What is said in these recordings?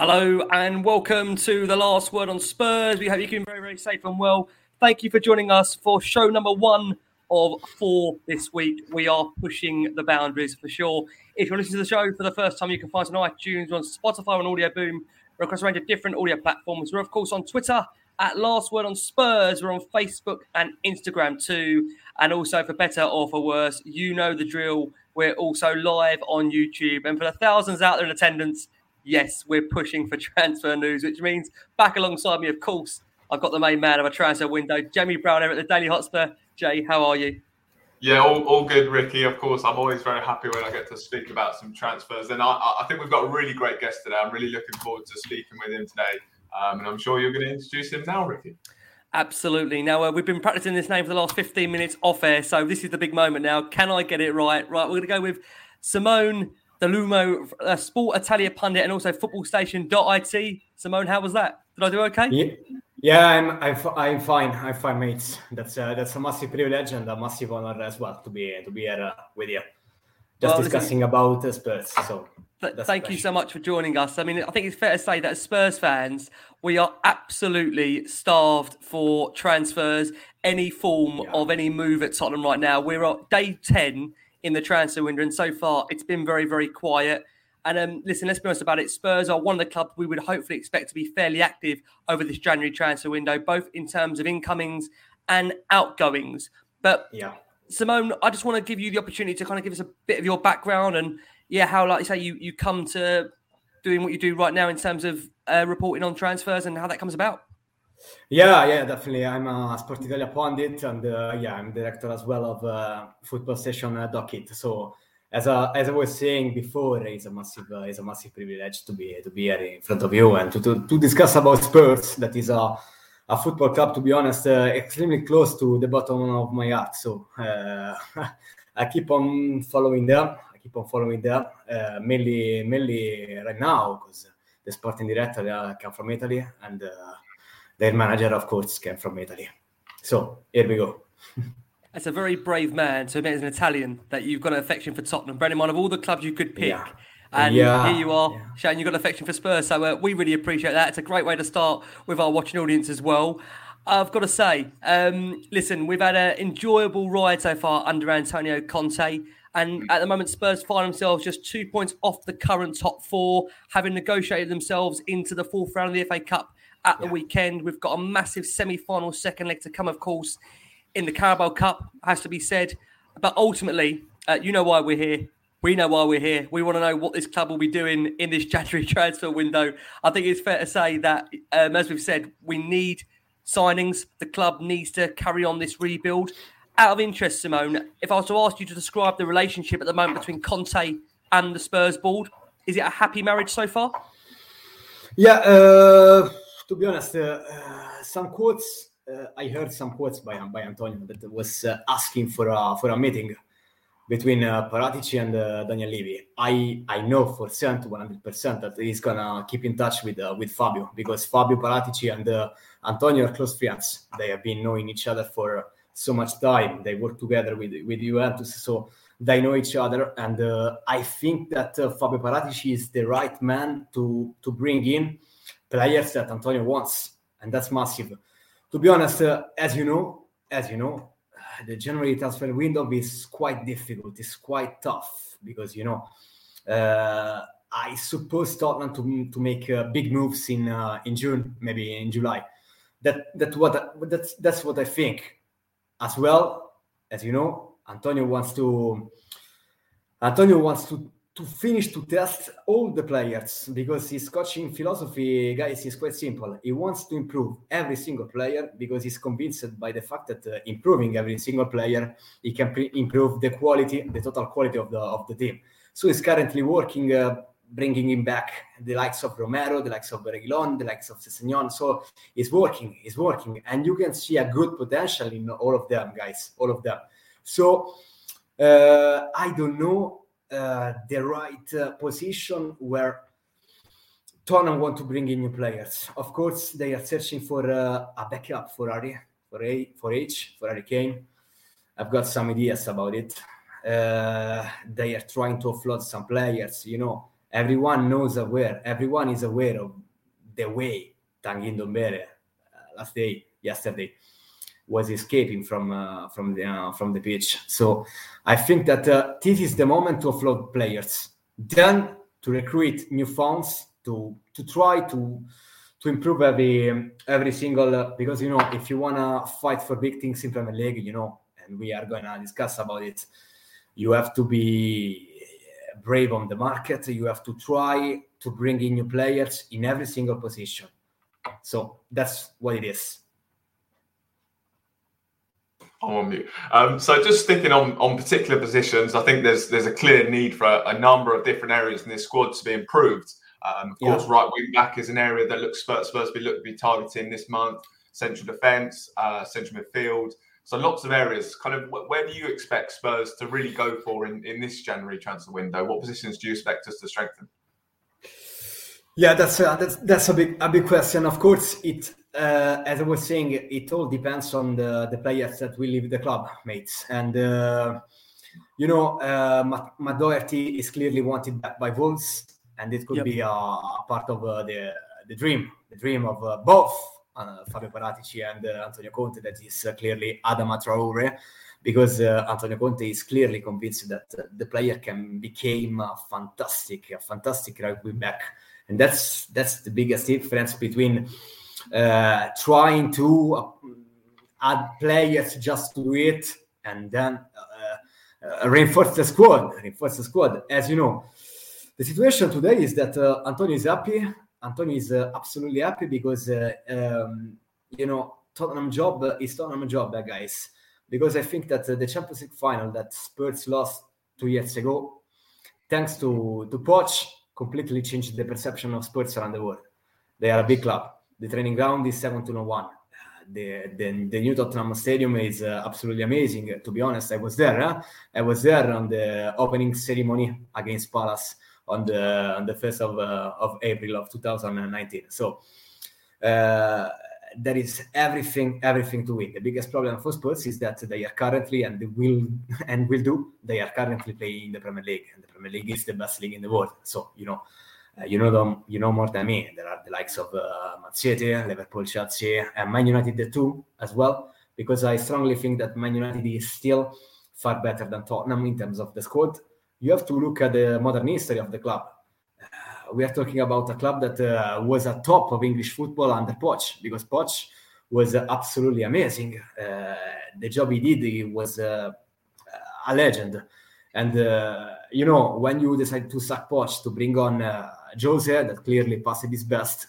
Hello and welcome to the last word on Spurs. We hope you're keeping very, very safe and well. Thank you for joining us for show number one of four this week. We are pushing the boundaries for sure. If you're listening to the show for the first time, you can find us on iTunes, on Spotify, on Audioboom, or across a range of different audio platforms. We're of course on Twitter at Last Word on Spurs. We're on Facebook and Instagram too, and also for better or for worse, you know the drill. We're also live on YouTube, and for the thousands out there in attendance yes, we're pushing for transfer news, which means back alongside me, of course, I've got the main man of a transfer window, Jamie Brown here at the Daily Hotspur. Jay, how are you? Yeah, all, all good, Ricky. Of course, I'm always very happy when I get to speak about some transfers. And I, I think we've got a really great guest today. I'm really looking forward to speaking with him today. Um, and I'm sure you're going to introduce him now, Ricky. Absolutely. Now, uh, we've been practicing this name for the last 15 minutes off air. So this is the big moment now. Can I get it right? Right, we're going to go with Simone Dell'Uomo uh, Sport Italia pundit and also footballstation.it. Simone, how was that? Did I do okay? Yeah, yeah I'm, I'm, I'm fine. I'm fine, mates. That's uh, that's a massive privilege and a massive honor as well to be to be here uh, with you, just well, discussing about uh, Spurs. So. Th- thank you so much for joining us. I mean, I think it's fair to say that as Spurs fans, we are absolutely starved for transfers, any form yeah. of any move at Tottenham right now. We're at day 10 in the transfer window. And so far, it's been very, very quiet. And um, listen, let's be honest about it. Spurs are one of the clubs we would hopefully expect to be fairly active over this January transfer window, both in terms of incomings and outgoings. But yeah. Simone, I just want to give you the opportunity to kind of give us a bit of your background and yeah, how like you say you you come to doing what you do right now in terms of uh, reporting on transfers and how that comes about. Yeah, yeah, definitely. I'm a Sport Italia pundit, and uh, yeah, I'm director as well of uh, Football Station uh, Docket. So, as a, as I was saying before, it's a massive uh, it's a massive privilege to be to be here in front of you and to, to, to discuss about Spurs. That is a a football club, to be honest, uh, extremely close to the bottom of my heart. So uh, I keep on following them. I keep on following them, uh, mainly mainly right now because the sporting director uh, come from Italy and uh, their manager, of course, came from Italy. So here we go. It's a very brave man to admit as an Italian that you've got an affection for Tottenham. Bearing in mind of all the clubs you could pick, yeah. and yeah. here you are yeah. showing you've got an affection for Spurs. So uh, we really appreciate that. It's a great way to start with our watching audience as well. I've got to say, um, listen, we've had an enjoyable ride so far under Antonio Conte. And at the moment, Spurs find themselves just two points off the current top four, having negotiated themselves into the fourth round of the FA Cup at the weekend. We've got a massive semi-final second leg to come, of course, in the Carabao Cup. Has to be said, but ultimately, uh, you know why we're here. we know why we're here. We want to know what this club will be doing in this January transfer window. I think it's fair to say that, um, as we've said, we need signings. The club needs to carry on this rebuild. Out of interest, Simone, if I was to ask you to describe the relationship at the moment between Conte and the Spurs board, is it a happy marriage so far? Yeah, uh, to be honest, uh, uh some quotes uh, I heard some quotes by by Antonio that was asking for a for a meeting between uh, Paratici and uh, Daniel Levy. I I know for certain, one hundred percent, that he's gonna keep in touch with uh, with Fabio because Fabio Paratici and uh, Antonio are close friends. They have been knowing each other for so much time. They work together with with Juventus, so they know each other. And I think that Fabio Paratici is the right man to to bring in players that Antonio wants, and that's massive. To be honest, as you know, as you know, the January transfer window is quite difficult. It's quite tough because you know uh, I suppose Tottenham to to make uh, big moves in uh, in June, maybe in July. That that what that's that's what I think. As well as you know, Antonio wants to Antonio wants to to finish to test all the players because his coaching philosophy, guys, is quite simple. He wants to improve every single player because he's convinced by the fact that uh, improving every single player, he can pre- improve the quality, the total quality of the of the team. So he's currently working, uh, bringing him back the likes of Romero, the likes of Reguilon, the likes of Sessegnon. So he's working, he's working, and you can see a good potential in all of them, guys, all of them. So uh, I don't know the right uh, position where Tottenham want to bring in new players. Of course, they are searching for uh, a backup for Harry, for A, for H, for Harry Kane. I've got some ideas about it. Uh, they are trying to offload some players. You know, everyone knows aware. Everyone is aware of the way Tanguy Ndombele uh, last day, yesterday, was escaping from uh, from the uh, from the pitch. So I think that uh, this is the moment to offload players, then to recruit new funds to to try to to improve every every single uh, because you know if you wanna fight for big things in Premier League, you know, and we are gonna discuss about it, you have to be brave on the market. You have to try to bring in new players in every single position. So that's what it is. I'm on mute. Um, so just sticking on on particular positions, I think there's there's a clear need for a, a number of different areas in this squad to be improved. Um, of yeah. course, right wing back is an area that looks Spurs, Spurs be look to be targeting this month. Central defence, uh, central midfield. So lots of areas. Kind of where do you expect Spurs to really go for in, in this January transfer window? What positions do you expect us to strengthen? Yeah, that's a, that's that's a big a big question. Of course, it uh, as I was saying, it all depends on the, the players that will leave the club, mates. And, uh, you know, uh, Matt, Matt, Doherty is clearly wanted back by Wolves, and it could yep. be a, part of uh, the, the dream, the dream of uh, both uh, Fabio Paratici and uh, Antonio Conte, that is clearly Adama Traore, because Antonio Conte is clearly convinced that the player can become a fantastic, a fantastic right wing back. And that's that's the biggest difference between uh, trying to uh, add players just to it and then uh, uh, reinforce the squad. Reinforce the squad. As you know, the situation today is that uh, Antonio is happy. Antonio is absolutely happy because um, you know Tottenham job is Tottenham job, guys. Because I think that the Champions League final that Spurs lost two years ago, thanks to to Poch, completely changed the perception of Spurs around the world. They are a big club the training ground is second to no one. The, the, the new Tottenham Stadium is uh, absolutely amazing. To be honest, I was there. Huh? I was there on the opening ceremony against Palace on the on the first of uh, of April of 2019. So uh, there is everything everything to win. The biggest problem for Spurs is that they are currently and will and will do. They are currently playing in the Premier League, and the Premier League is the best league in the world. So you know uh, you know them, you know more than me. There are the likes of uh, Man City, Liverpool, Chelsea, and Man United too as well. Because I strongly think that Man United is still far better than Tottenham in terms of the squad. You have to look at the modern history of the club. Uh, we are talking about a club that uh, was a top of English football under Poch, because Poch was uh, absolutely amazing. Uh, the job he did he was uh, a legend And you know, when you decide to sack Poch to bring on Jose, that clearly passed his best.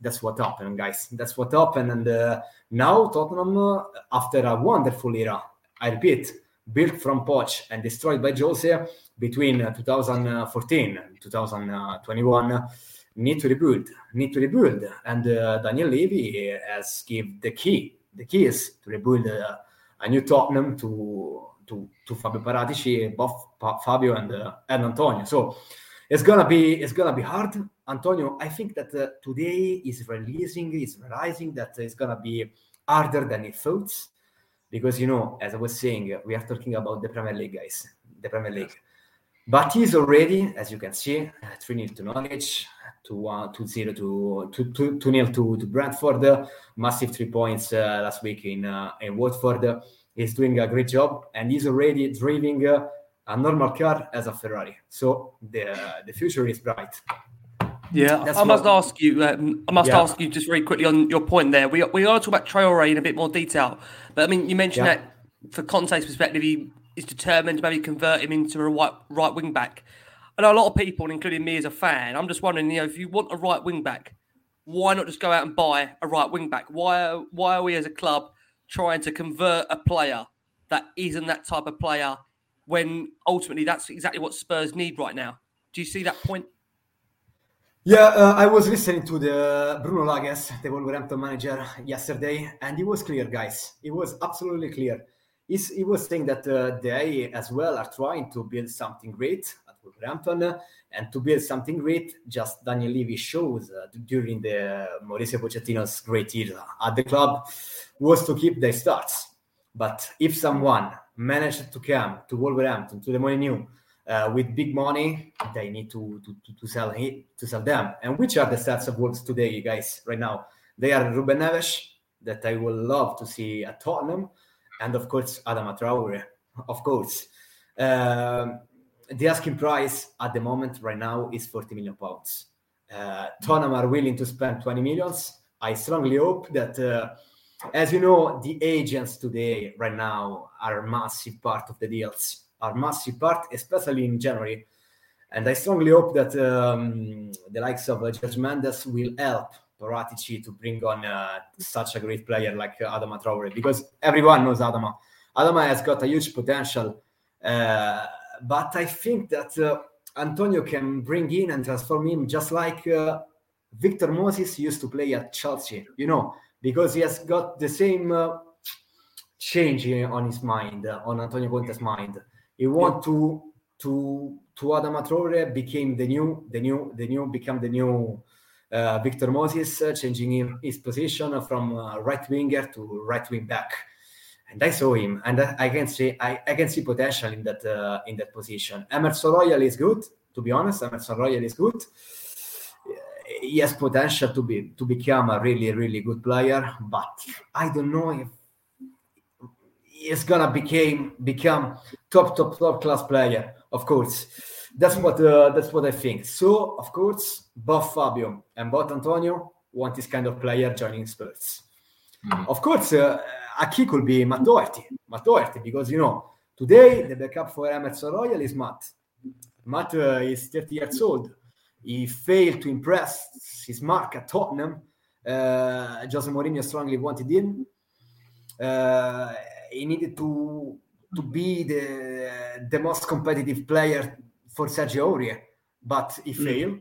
That's what happened, guys. That's what happened. And uh, now Tottenham, uh, after a wonderful era, I repeat, built from Poch and destroyed by Jose between uh, 2014 and 2021, need to rebuild. Need to rebuild. And uh, Daniel Levy has give the key, the keys to rebuild uh, a new Tottenham to to to Fabio Paratici, both Fabio and uh, and Antonio. So it's gonna be it's gonna be hard. Antonio, I think that uh, today is releasing, is realizing that it's gonna be harder than he thought, because you know, as I was saying, we are talking about the Premier League, guys, the Premier League. But he's already, as you can see, 3 0 to Norwich, 2 uh, 2 0 to 2 2 0 to, to Brentford, massive three points uh, last week in, uh, in Watford. He's doing a great job and he's already driving uh, a normal car as a Ferrari. So the the future is bright. Yeah, That's I must what, ask you. Um, I must yeah. ask you just very quickly on your point there. We we are talking about Traore in a bit more detail, but I mean, you mentioned yeah. that for Conte's perspective, he is determined to maybe convert him into a right right wing back. I know a lot of people, including me as a fan, I'm just wondering, you know, if you want a right wing back, why not just go out and buy a right wing back? Why why are we as a club trying to convert a player that isn't that type of player when ultimately that's exactly what Spurs need right now. Do you see that point? Yeah, uh, I was listening to the Bruno Lages, the Wolverhampton manager, yesterday, and it was clear, guys. It was absolutely clear. He's, he was saying that uh, they as well are trying to build something great at Wolverhampton, and to build something great, just Daniel Levy shows uh, during the Mauricio Pochettino's great year at the club was to keep their starts. But if someone managed to come to Wolverhampton to the Molineux uh, with big money, they need to to, to, to sell him, to sell them. And which are the stats of Wolves today, guys? Right now, they are Ruben Neves that I would love to see at Tottenham, and of course Adama Traore, of course. Um, the asking price at the moment right now is 40 million pounds. Uh, Tottenham are willing to spend 20 millions. I strongly hope that uh, as you know, the agents today, right now, are a massive part of the deals, are massive part, especially in January. And I strongly hope that um, the likes of uh, Jorge Mendes will help Paratici to bring on uh, such a great player like uh, Adama Traore, because everyone knows Adama. Adama has got a huge potential, uh, but I think that uh, Antonio can bring in and transform him just like uh, Victor Moses used to play at Chelsea. You know, because he has got the same uh, change on his mind, uh, on Antonio Conte's mind. He want to to to Adama Traore became the new the new the new become the new uh, Victor Moses, uh, changing him, his position from uh, right winger to right wing back. And I saw him, and I can see I, I can see potential in that uh, in that position. Emerson Royal is good, to be honest. Emerson Royal is good he has potential to be to become a really really good player, but I don't know if he's gonna become become top top top class player. Of course, that's what uh, that's what I think. So of course, both Fabio and both Antonio want this kind of player joining Spurs. Mm. Of course, uh, a key could be Matt Doherty. Matt Doherty, because you know today the backup for Emerson Royal is Matt. Matt uh, is 30 years old he failed to impress his mark at Tottenham. Uh, Jose Mourinho strongly wanted him. Uh, he needed to to be the the most competitive player for Sergio Aurier, but he mm. failed,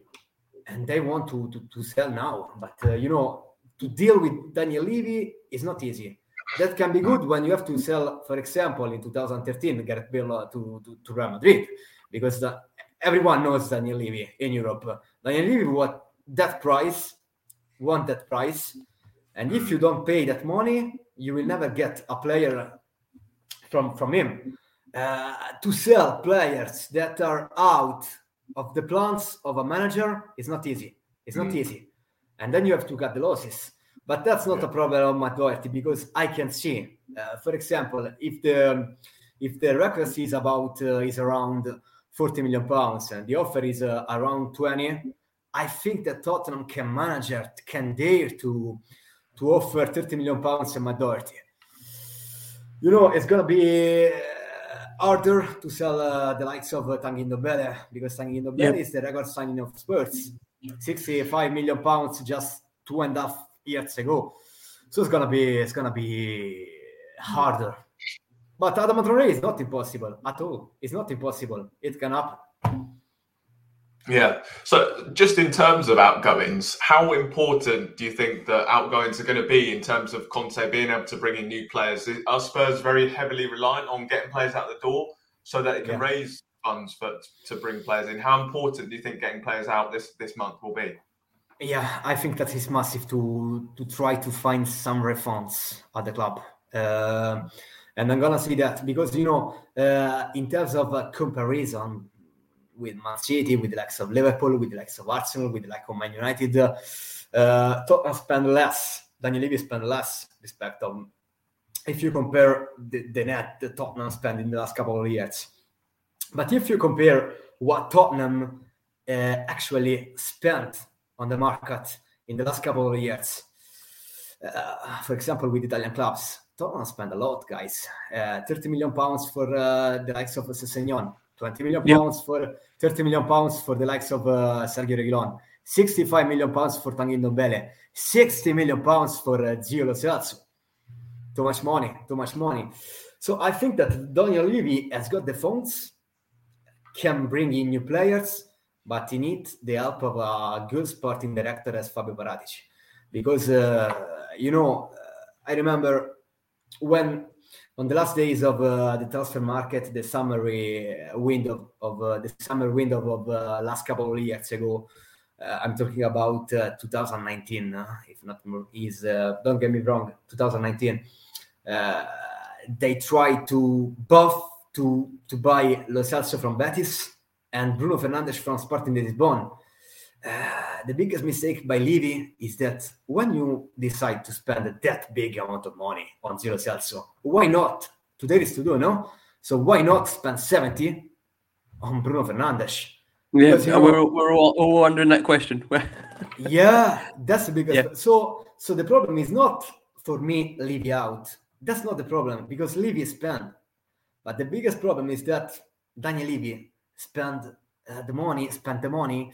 and they want to to, to sell now. But uh, you know, to deal with Daniel Levy is not easy. That can be good when you have to sell, for example, in 2013, Gareth Bale to, to, to Real Madrid, because the, everyone knows Daniel Levy in Europe. Daniel Levy what that price, want that price, and if you don't pay that money, you will never get a player from from him. Uh, to sell players that are out of the plans of a manager is not easy. It's not mm. easy, and then you have to cut the losses. But that's not yeah. a problem of Matt Doherty because I can see, uh, for example, if the if the request is about uh, is around 40 million pounds and the offer is uh, around 20 i think that tottenham can manage it can dare to to offer 30 million pounds and Doherty. you know it's gonna be uh, harder to sell uh, the likes of uh, Tanguy Ndombele because Tanguy Ndombele Yep. is the record signing of Spurs, 65 million pounds just two and a half years ago. So it's gonna be it's gonna be harder. But Adam Traore is not impossible at all. It's not impossible. It can happen. Yeah. So, just in terms of outgoings, how important do you think that outgoings are going to be in terms of Conte being able to bring in new players? Are Spurs very heavily reliant on getting players out the door so that it can Yeah. raise funds for, to bring players in? How important do you think getting players out this, this month will be? Yeah, I think that is massive to to try to find some refunds at the club. Um and I'm gonna say that because you know, uh, in terms of uh, comparison with Man City, with the likes of Liverpool, with the likes of Arsenal, with the likes of Man United, uh, uh, Tottenham spend less. Daniel Levy spend less respect of if you compare the, the net the Tottenham spent in the last couple of years. But if you compare what Tottenham uh, actually spent on the market in the last couple of years, uh, for example, with Italian clubs, Tottenham spend a lot, guys. Uh, 30 million pounds for uh, the likes of Sessegnon, 20 million Yeah. pounds for 30 million pounds for the likes of uh, Sergio Reguilon, 65 million pounds for Tanguy Ndombele, 60 million pounds for uh, Gio Lo Celso. Too much money, too much money. So I think that Daniel Levy has got the funds, can bring in new players, but he needs the help of a good sporting director as Fabio Paratici. Because, uh, you know, I remember when on the last days of uh, the transfer market, the summary window of uh, the summer window of uh, last couple of years ago, uh, I'm talking about uh, 2019, uh, if not more, is uh, don't get me wrong, 2019. Uh, they tried to both to to buy Lo Celso from Betis and Bruno Fernandes from Sporting Lisbon. Uh, the biggest mistake by Levy is that when you decide to spend that big amount of money on Lo Celso, why not? Today is to do, no? So why not spend 70 on Bruno Fernandes? Yeah, Because, you know- we're, we're all, all wondering that question. yeah, that's the biggest. Yeah. So, so the problem is not for me Levy out. That's not the problem because Levy spent. But the biggest problem is that Daniel Levy spent uh, the money, spent the money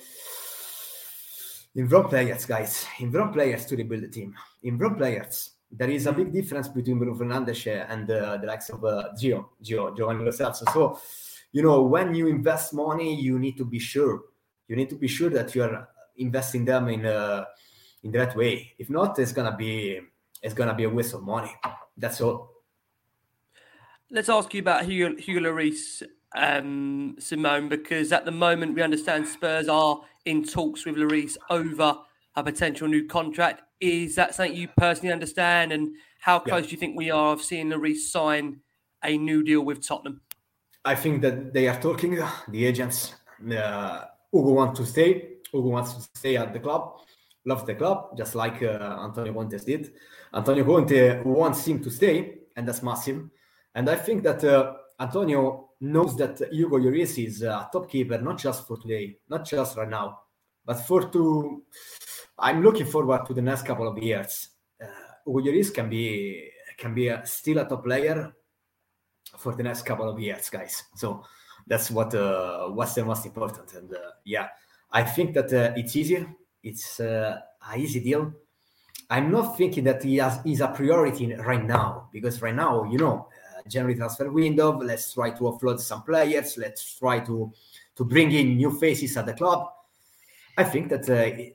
in wrong players, guys. In wrong players to rebuild the team. In wrong players. There is a big difference between Bruno Fernandes and uh, the likes of uh, Gio, Gio, Giovanni Lo Celso. So, you know, when you invest money, you need to be sure. You need to be sure that you are investing them in uh, in the right way. If not, it's gonna be it's gonna be a waste of money. That's all. Let's ask you about Hugo, Hugo Lloris, um, Simone, because at the moment we understand Spurs are in talks with Lloris over a potential new contract. Is that something you personally understand? And how close do you think we are of seeing Lloris sign a new deal with Tottenham? I think that they are talking. The agents, uh, Ugo wants to stay. Ugo wants to stay at the club. Loves the club, just like uh, Antonio Conte did. Antonio Conte wants him to stay, and that's massive. And I think that uh, Antonio knows that Hugo Lloris is a top keeper, not just for today, not just right now, but for two. I'm looking forward to the next couple of years. Uh, Hugo Lloris can be can be a, still a top player for the next couple of years, guys. So that's what uh, what's the most important. And uh, yeah, I think that uh, it's easy. It's uh, a easy deal. I'm not thinking that he has is a priority right now because right now, you know, January transfer window. Let's try to offload some players. Let's try to to bring in new faces at the club. I think that uh,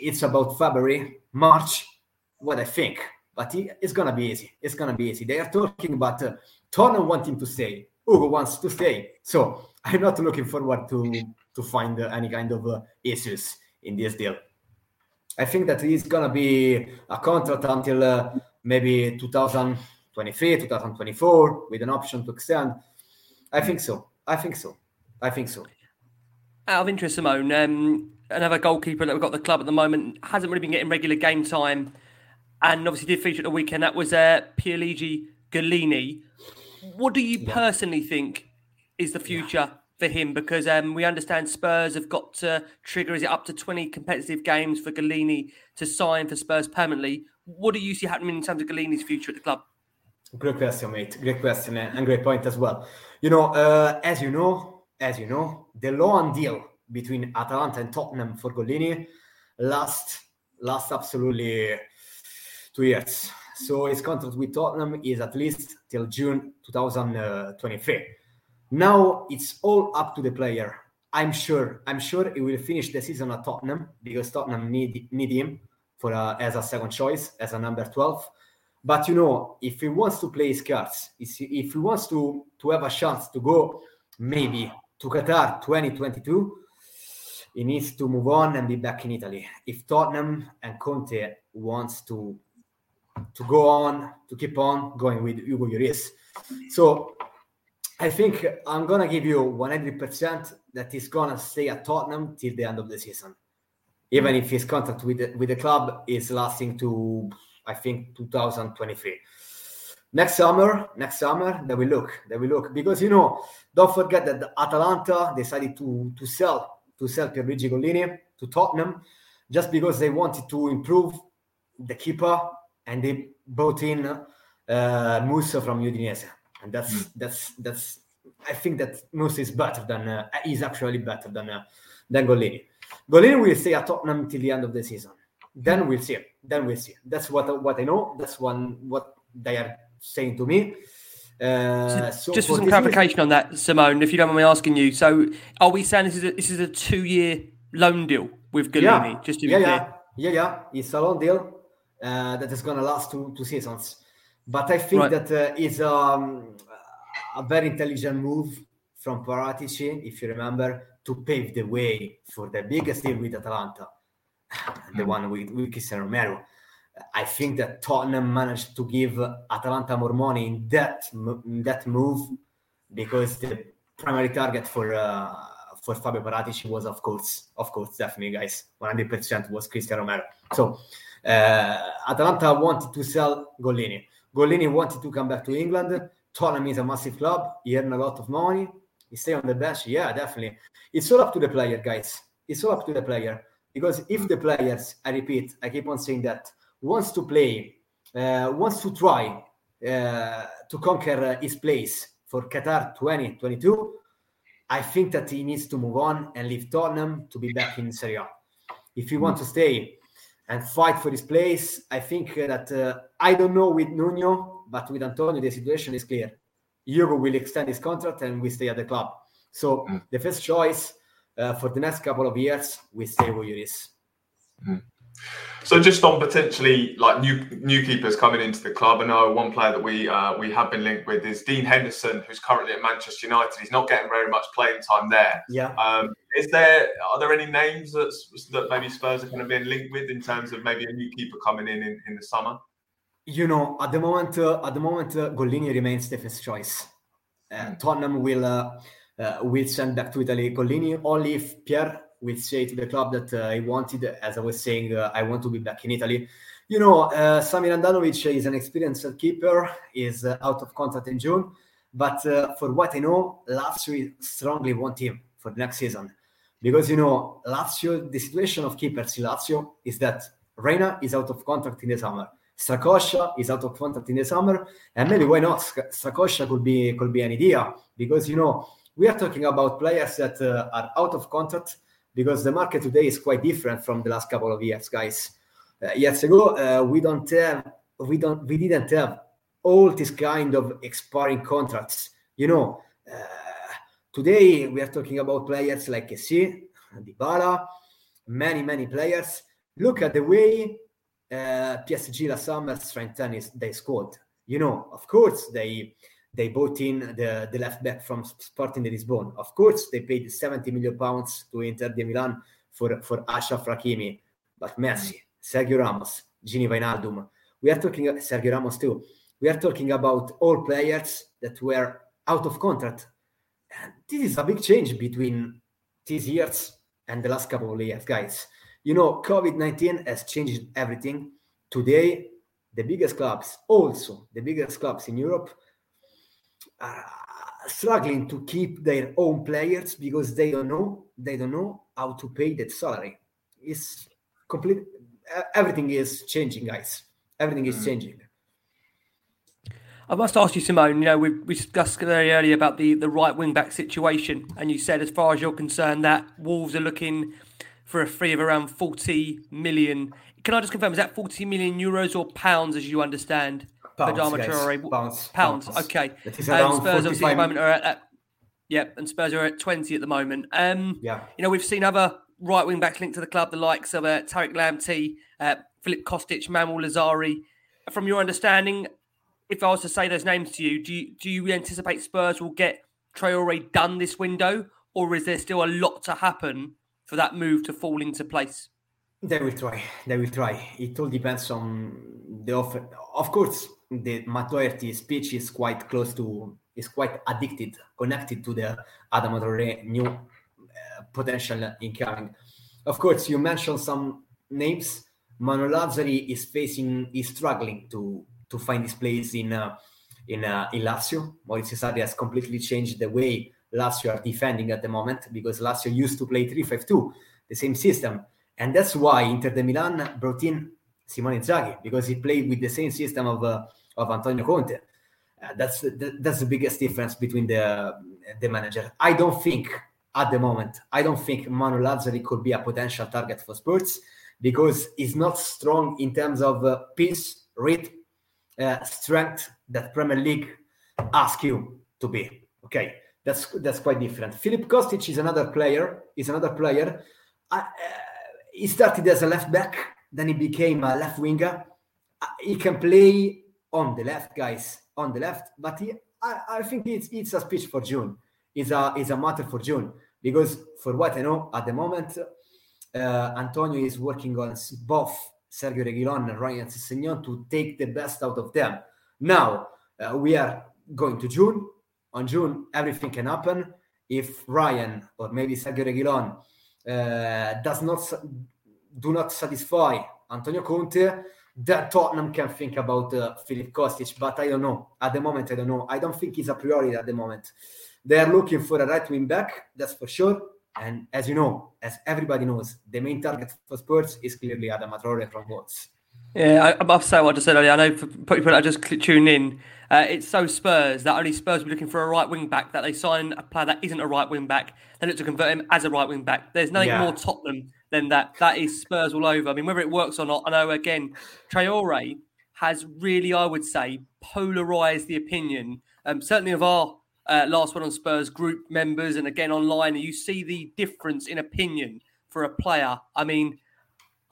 it's about February, March. What I think, but it's gonna be easy. It's gonna be easy. They are talking about uh, Tottenham wanting to stay. Ugo wants to stay. So I'm not looking forward to to find uh, any kind of uh, issues in this deal. I think that it's gonna be a contract until uh, maybe 2023, 2024, with an option to extend. I think so. I think so. I think so. Out of interest, Simone, um, another goalkeeper that we've got at the club at the moment hasn't really been getting regular game time, and obviously did feature at the weekend. That was uh, Pierluigi Gollini. What do you personally think is the future for him? Because um, we understand Spurs have got to trigger is it up to twenty competitive games for Gollini to sign for Spurs permanently. What do you see happening in terms of Gollini's future at the club? Great question, mate. Great question eh, and great point as well. you know, uh, as you know, as you know, the loan deal between Atalanta and Tottenham for Gollini last last absolutely two years. So his contract with Tottenham is at least till June 2023. Now it's all up to the player. I'm sure. I'm sure he will finish the season at Tottenham because Tottenham need need him for a, as a second choice as a number 12. But you know, if he wants to play his cards, if he wants to to have a chance to go maybe to Qatar 2022, he needs to move on and be back in Italy. If Tottenham and Conte wants to to go on, to keep on going with Hugo Lloris. So I think I'm gonna give you 100% that he's gonna stay at Tottenham till the end of the season, even if his contract with the, with the club is lasting to I think 2023. Next summer, next summer, they will look, they will look because you know, don't forget that Atalanta decided to to sell to sell Pierluigi Gollini to Tottenham just because they wanted to improve the keeper and they brought in uh, Musso from Udinese, and that's mm. that's that's. I think that Musso is better than uh, is actually better than uh, than Gollini. Gollini will stay at Tottenham till the end of the season. Then we'll see. Then we'll see. That's what what I know. That's one what they are saying to me. Uh, so just for some clarification on that, Simone, if you don't mind me asking you. So, are we saying this is a, this is a two year loan deal with Gollini? Yeah. Just to yeah, yeah, yeah, yeah. It's a loan deal uh, that is going to last two two seasons. But I think right. that uh, is um, a very intelligent move from Paratici, if you remember, to pave the way for the biggest deal with Atalanta, the hmm. one with, with Cristiano Romero. I think that Tottenham managed to give Atalanta more money in that in that move because the primary target for uh, for Fabio Paratici was, of course, of course, definitely, guys, 100% was Cristiano Romero. So uh, Atalanta wanted to sell Gollini. Gollini wanted to come back to England. Tottenham is a massive club. He earned a lot of money. He stay on the bench. Yeah, definitely. It's all up to the player, guys. It's all up to the player. Because if the players, I repeat, I keep on saying that, wants to play, uh, wants to try uh, to conquer his place for Qatar 2022, I think that he needs to move on and leave Tottenham to be back in Serie A. If he wants to stay, and fight for his place. I think that uh, I don't know with Nuno, but with Antonio, the situation is clear. Hugo will extend his contract and we stay at the club. So mm. the first choice uh, for the next couple of years, we stay with Lloris. Mm. So just on potentially like new new keepers coming into the club, I know one player that we uh, we have been linked with is Dean Henderson, who's currently at Manchester United. He's not getting very much playing time there. Yeah. Um, is there are there any names that that maybe Spurs are kind of being linked with in terms of maybe a new keeper coming in in, in the summer? You know, at the moment, uh, at the moment, uh, Gollini remains the first choice. Uh, Tottenham will uh, will send back to Italy Gollini only if Pierre will say to the club that uh, he wanted, as I was saying, uh, I want to be back in Italy. You know, uh, Samir Handanovic is an experienced keeper, is uh, out of contract in June, but uh, for what I know, Lazio strongly want him for the next season. Because, you know, Lazio, the situation of keepers in Lazio is that Reina is out of contract in the summer. Strakosha is out of contract in the summer, and maybe why not? Strakosha could be could be an idea because you know we are talking about players that uh, are out of contract because the market today is quite different from the last couple of years, guys. Uh, years ago, uh, we don't have, we don't, we didn't have all this kind of expiring contracts. You know, uh, today we are talking about players like Kessie, Dybala, many many players. Look at the way uh, PSG last summer strengthened their squad. You know, of course they they bought in the, the left back from Sporting Lisbon. Of course, they paid 70 million pounds to Inter de Milan for, for Achraf Hakimi. But Messi, Sergio Ramos, Gini Wijnaldum, we are talking, Sergio Ramos too, we are talking about all players that were out of contract. And this is a big change between these years and the last couple of years, guys. You know, COVID 19 has changed everything. Today, the biggest clubs, also the biggest clubs in Europe, are struggling to keep their own players because they don't know they don't know how to pay that salary. It's complete. Everything is changing, guys. Everything is mm. changing. I must ask you, Simone. You know, we we discussed very earlier about the the right wing back situation, and you said, as far as you're concerned, that Wolves are looking for a fee of around forty million. Can I just confirm? Is that forty million euros or pounds, as you understand? Guys. Traore? Pounds. Okay. And Spurs obviously at the moment are at. at Yep, and Spurs are at twenty at the moment. Um, Yeah. you know, we've seen other right wing backs linked to the club, the likes of uh, Tariq Lamptey, uh, Filip Kostic, Manuel Lazzari. From your understanding, if I was to say those names to you, do you, do you anticipate Spurs will get Traore done this window, or is there still a lot to happen for that move to fall into place? They will try. They will try. It all depends on the offer. Of course, the Doherty speech is quite close to, is quite addicted, connected to the Adam Traore new uh, potential incoming. Of course, you mentioned some names. Manuel Lazzari is facing, is struggling to to find his place in uh, in uh, in Lazio. Maurizio Sarri has completely changed the way Lazio are defending at the moment because Lazio used to play 3-5-2, the same system, and that's why Inter de Milan brought in Simone Inzaghi because he played with the same system of uh, of Antonio Conte. Uh, that's the, that's the biggest difference between the the manager. I don't think at the moment. I don't think Manuel Lazzari could be a potential target for Spurs because he's not strong in terms of uh, pace, rate, uh, strength that Premier League ask you to be. Okay, that's that's quite different. Filip Kostic is another player. Is another player. I, uh, he started as a left back, then he became a left winger. Uh, he can play on the left, guys, on the left. But he, I, I think it's it's a speech for June. It's a it's a matter for June because for what I know at the moment, uh, Antonio is working on both Sergio Reguilon and Ryan Sessegnon to take the best out of them. Now uh, we are going to June. On June, everything can happen. If Ryan or maybe Sergio Reguilon uh, does not do not satisfy Antonio Conte, then Tottenham can think about uh, Filip Kostic. But I don't know. At the moment, I don't know. I don't think he's a priority at the moment. They are looking for a right wing back, that's for sure. And as you know, as everybody knows, the main target for Spurs is clearly Adam Traore from Wolves. Yeah, I, must say what I just said earlier. I know for people that just cl- tune in, uh, it's so Spurs that only Spurs will be looking for a right wing back. That they sign a player that isn't a right wing back, they look to convert him as a right wing back. There's nothing Yeah. more Tottenham than that. That is Spurs all over. I mean, whether it works or not, I know again, Traore has really, I would say, polarised the opinion, um, certainly of our uh, last one on Spurs group members, and again online. You see the difference in opinion for a player. I mean.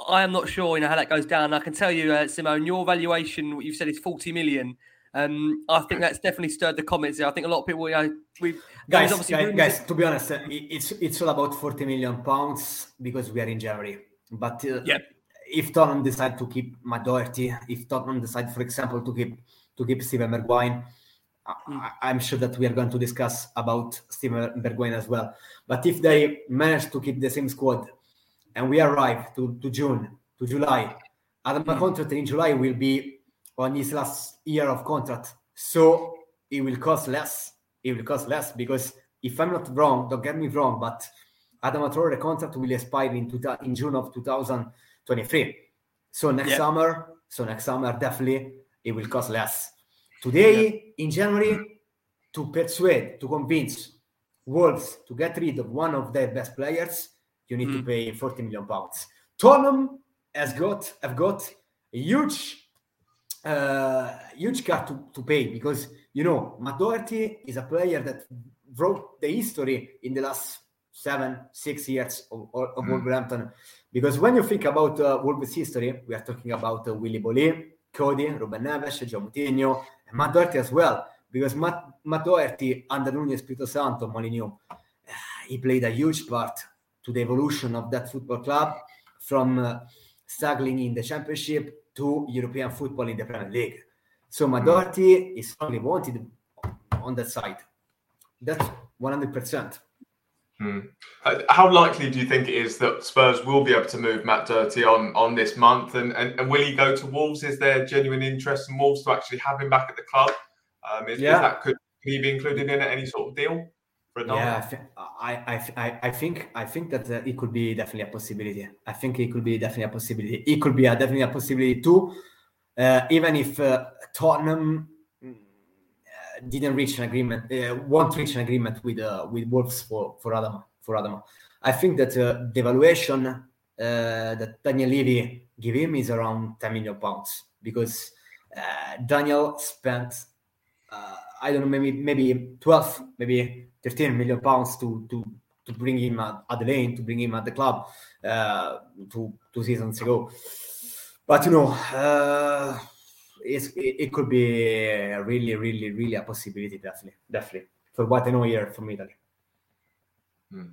I am not sure, you know, how that goes down. I can tell you, uh, Simone, your valuation, what you've said is 40 million. Um, I think that's definitely stirred the comments. I think a lot of people, you know, we Guys, guys, guys, to be honest, uh, it's it's all about 40 million pounds because we are in January. But uh, Yeah. if Tottenham decide to keep Doherty, if Tottenham decide, for example, to keep to keep Steven Bergwijn, I, I- I'm sure that we are going to discuss about Steven Bergwijn as well. But if they manage to keep the same squad and we arrive to, to June, to July, Adam contract in July will be on his last year of contract. So it will cost less. It will cost less because if I'm not wrong, don't get me wrong, but Adam Traore contract will expire in, two, in June of 2023. So next Yeah. summer, so next summer definitely it will cost less. Today in January, to persuade, to convince Wolves to get rid of one of their best players, you need to pay 40 million pounds. Tottenham has got have got a huge uh, huge cut to, to pay because you know Matt Doherty is a player that wrote the history in the last seven six years of, of of Wolverhampton. Because when you think about uh, Wolves history, we are talking about uh, Willy Boly, Coady, Ruben Neves, Joe Moutinho, and Matt Doherty as well. Because Matt, Matt Doherty under Nuno Espirito Santo, Molineux, he played a huge part to the evolution of that football club from uh, struggling in the championship to European football in the Premier League. So Matt Doherty is strongly wanted on that side. That's 100%. Hmm. Uh, How likely do you think it is that Spurs will be able to move Matt Doherty on on this month? And, and, and will he go to Wolves? Is there genuine interest in Wolves to actually have him back at the club? Um, is, is Yeah. that could he be included in any sort of deal for Yeah, I, I, I, think I think that uh, it could be definitely a possibility. I think it could be definitely a possibility. It could be a, definitely a possibility too, even if uh, Tottenham mm, didn't reach an agreement, uh, won't reach an agreement with uh, with Wolves for for Adama. For Adama, I think that uh, the valuation uh, that Daniel Levy give him is around 10 million pounds because uh, Daniel spent uh, I don't know maybe maybe 12 maybe 13 million pounds to to to bring him at, lane to bring him at the club uh, two two seasons ago. But you know, uh, it, it could be really, really, really a possibility. Definitely, definitely. For what I know here from Italy. Hmm.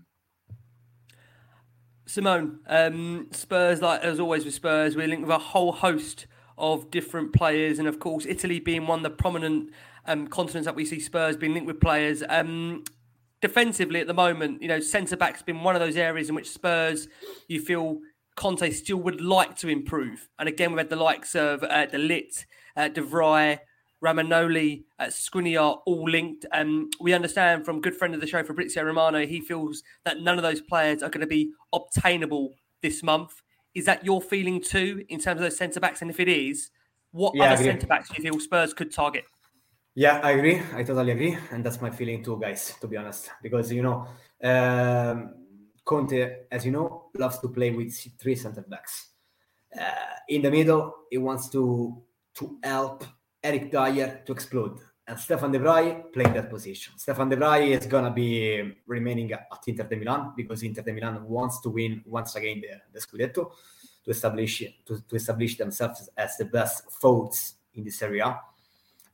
Simone, um, Spurs, like as always with Spurs, we're linked with a whole host of different players, and of course, Italy being one of the prominent um, continents that we see Spurs being linked with players. Um, defensively, at the moment, you know, centre back's been one of those areas in which Spurs, you feel Conte still would like to improve. And again, we've had the likes of uh, De Ligt, uh, De Vrij, Romagnoli, uh, Skriniar all linked. Um, we understand from good friend of the show, Fabrizio Romano, he feels that none of those players are going to be obtainable this month. Is that your feeling too in terms of those centre backs? And if it is, what yeah, other centre backs do you feel Spurs could target? Yeah, I agree. I totally agree, and that's my feeling too, guys. To be honest, because you know, um, Conte, as you know, loves to play with three centre backs. Uh, in the middle, he wants to to help Eric Dier to explode. And Stefan De Vrij playing that position. Stefan De Vrij is gonna be remaining at Inter de Milan because Inter de Milan wants to win once again the, the Scudetto to establish to, to establish themselves as the best foes in this area.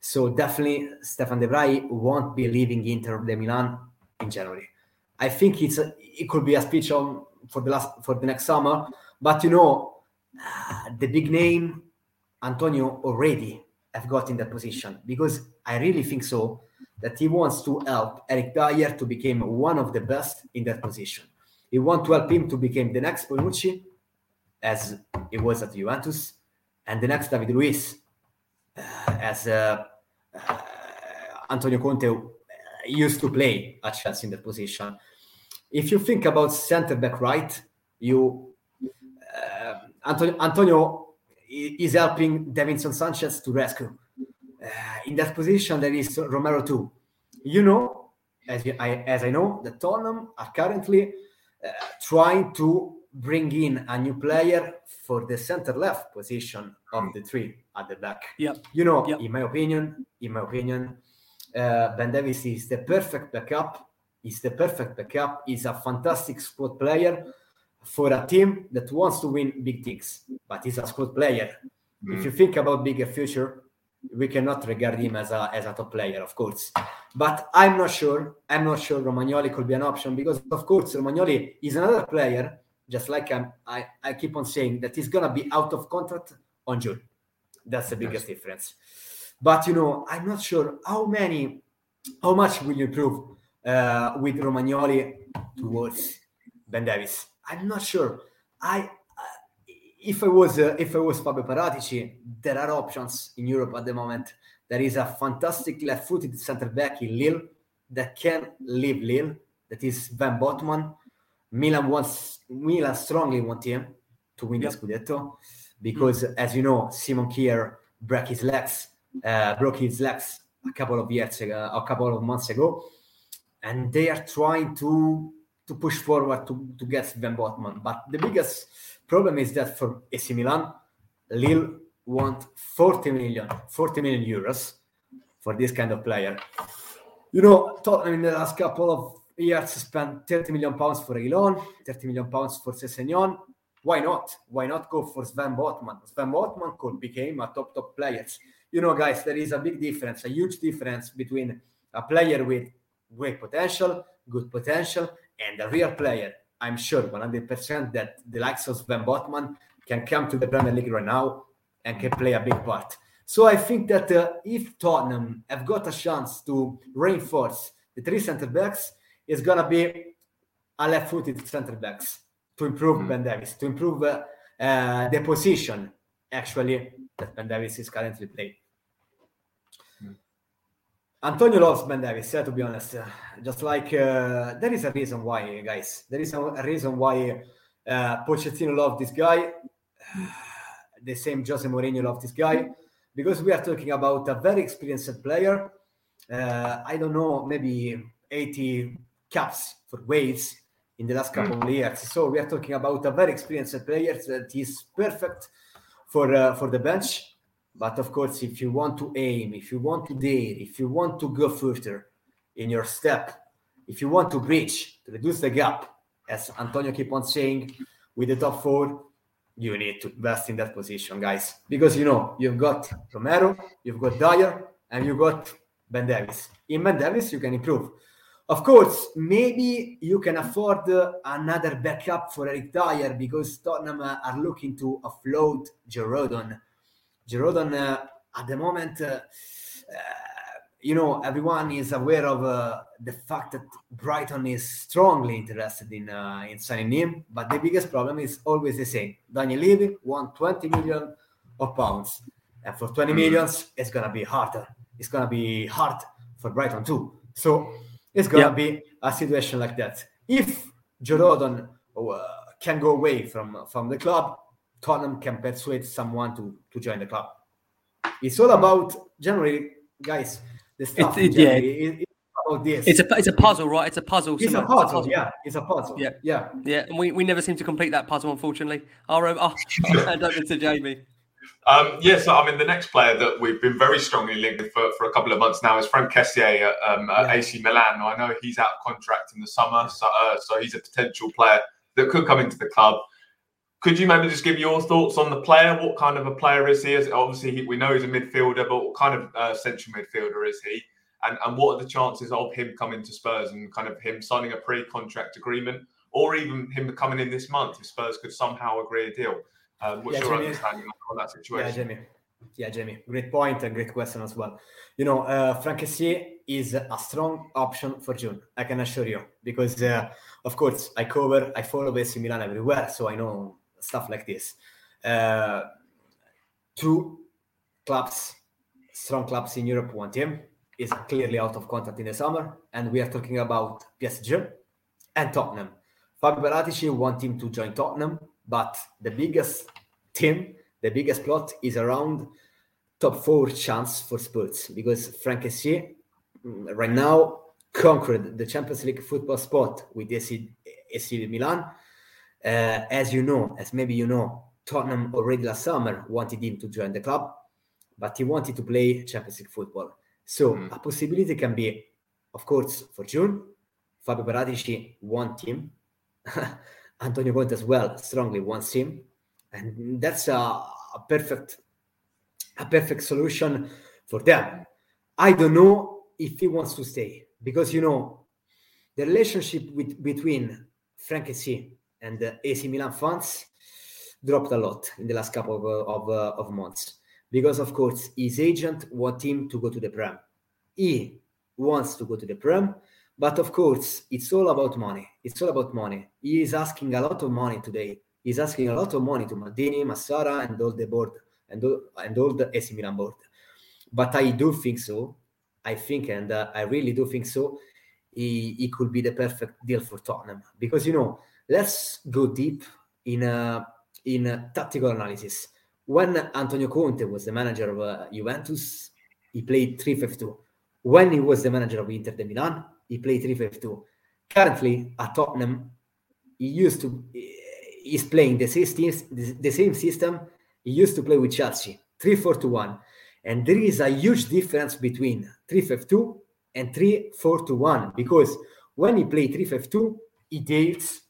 So definitely Stefan De Vrij won't be leaving Inter de Milan in January. I think it's a, it could be a speech on for the last for the next summer, but you know uh, the big name Antonio already have got in that position because I really think so that he wants to help Eric Dier to become one of the best in that position. He wants to help him to become the next Bonucci, as he was at Juventus, and the next David Luiz, uh, as uh, uh, Antonio Conte used to play at Chelsea in that position. If you think about centre back right, you uh, Antonio, Antonio is helping Davinson Sanchez to rescue. Uh, in that position, there is Romero too. You know, as I, as I know, the Tottenham are currently uh, trying to bring in a new player for the center left position of the three at the back. Yeah. You know, yep. in my opinion, in my opinion, uh, Ben Davies is the perfect backup. He's the perfect backup. He's a fantastic squad player for a team that wants to win big things, but he's a squad player. Mm. If you think about bigger future, we cannot regard him as a as a top player, of course. But I'm not sure. I'm not sure Romagnoli could be an option because, of course, Romagnoli is another player. Just like I'm, I, I keep on saying that he's gonna be out of contract on June. That's the biggest difference. But you know, I'm not sure how many, how much will you improve uh, with Romagnoli towards Ben Davies. I'm not sure. I uh, if I was uh, if I was Fabio Paratici, there are options in Europe at the moment. There is a fantastic left-footed centre back in Lille that can leave Lille. That is Sven Botman. Milan wants Milan strongly want him to win yep. the Scudetto because, as you know, Simon Kjær broke his legs, uh, broke his legs a couple of years ago, a couple of months ago, and they are trying to to push forward to, to get Sven Botman. But the biggest problem is that for AC Milan, Lille want 40 million, 40 million euros for this kind of player. You know, Tottenham in the last couple of years spent 30 million pounds for Reguilon, 30 million pounds for Sessegnon. Why not? Why not go for Sven Botman? Sven Botman could become a top top player. You know, guys, there is a big difference, a huge difference between a player with great potential, good potential, and a real player, I'm sure 100% that the likes of Sven Botman can come to the Premier League right now and can play a big part. So I think that uh, if Tottenham have got a chance to reinforce the three centre backs, it's gonna be a left-footed centre backs to improve mm. Ben Davies, to improve uh, uh, the position actually that Ben Davies is currently playing. Antonio loves Ben Davies, yeah, to be honest. Uh, just like uh, there is a reason why, guys. There is a, reason why uh, Pochettino loved this guy. the same Jose Mourinho loved this guy because we are talking about a very experienced player uh, I don't know, maybe 80 caps for Wales in the last Hmm. couple of years. So we are talking about a very experienced player that is perfect for uh, for the bench. But of course, if you want to aim, if you want to dare, if you want to go further in your step, if you want to bridge, to reduce the gap, as Antonio keep on saying, with the top four, you need to invest in that position, guys. Because you know you've got Romero, you've got Dier, and you've got Ben Davies. In Ben Davies, you can improve. Of course, maybe you can afford another backup for Eric Dier because Tottenham are looking to offload Joe Rodon. Joe Rodon, uh, at the moment, uh, uh, you know, everyone is aware of uh, the fact that Brighton is strongly interested in uh, in signing him, but the biggest problem is always the same. Daniel Levy want 20 million of pounds, and for 20 millions, it's gonna be harder. It's gonna be hard for Brighton too. So it's gonna Yeah. be a situation like that. If Jordan uh, can go away from from the club, Tottenham can persuade someone to to join the club. It's all about generally, guys. The stuff. it- in yeah. January, it- it's about this. It's a it's a puzzle, right? It's a puzzle. It's a Simon. puzzle. Yeah, it's a puzzle. Yeah. yeah. Yeah, and we, we never seem to complete that puzzle, unfortunately. I'll, um, I'll, I'll hand over to Jamie. Um, yeah, so I mean, the next player that we've been very strongly linked with for, for a couple of months now is Frank Kessié at, um, at Yeah. AC Milan. Now, I know he's out of contract in the summer, so, uh, so he's a potential player that could come into the club. Could you maybe just give your thoughts on the player? What kind of a player is he? Is, obviously, he, we know he's a midfielder, but what kind of uh, central midfielder is he? And, and what are the chances of him coming to Spurs and kind of him signing a pre-contract agreement, or even him coming in this month if Spurs could somehow agree a deal? Um, what's Yeah, your Jamie. understanding on that situation? Yeah? Jamie. Yeah, Jamie. Great point and great question as well. You know, uh, Frank is a strong option for June. I can assure you because, uh, of course, I cover, I follow AC Milan everywhere, so I know stuff like this. Uh, two clubs, strong clubs in Europe want him. Is clearly out of contract in the summer, and we are talking about PSG and Tottenham. Fabio Paratici want him to join Tottenham, but the biggest team, the biggest plot is around top four chance for Spurs because Frank Kessié mm, right now conquered the Champions League football spot with AC, AC Milan. Uh, as you know, as maybe you know, Tottenham already last summer wanted him to join the club, but he wanted to play Champions League football. So Mm. a possibility can be, of course, for June. Fabio Paratici want him. Antonio Conte as well strongly wants him, and that's a, a perfect, a perfect solution for them. I don't know if he wants to stay because you know the relationship with, between Frank Kessié and the AC Milan fans dropped a lot in the last couple of, uh, of, uh, of months because of course his agent want him to go to the Prem. He wants to go to the Prem, but of course it's all about money. It's all about money. He is asking a lot of money today. He's asking a lot of money to Maldini, Massara, and all the board and all, and all the AC Milan board. But I do think so. I think, and uh, I really do think so. He, he could be the perfect deal for Tottenham because you know. Let's go deep in in tactical analysis. When Antonio Conte was the manager of uh, Juventus, he played 3-5-2. When he was the manager of Inter de Milan, he played 3-5-2. Currently at Tottenham, he used to he's playing the same the same system he used to play with Chelsea, 3-4-1. And there is a huge difference between 3-5-2 and 3-4-1 because when he played 3-5-2, he dates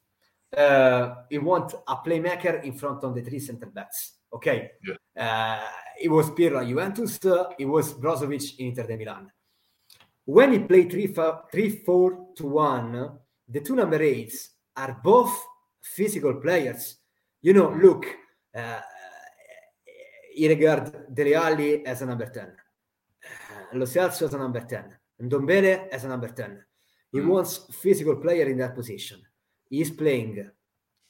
uh, he want a playmaker in front of the three center backs. Okay, Yeah. uh, it was Pirlo at Juventus. Uh, it was Brozovic in Inter de Milan. When he played 3 3 4 to 1, the two number eights are both physical players. You know, look, uh, he regard Dele Alli as a number 10, uh, Lo Celso as a number 10, and Ndombele as a number 10. He Mm. wants physical player in that position. Is playing,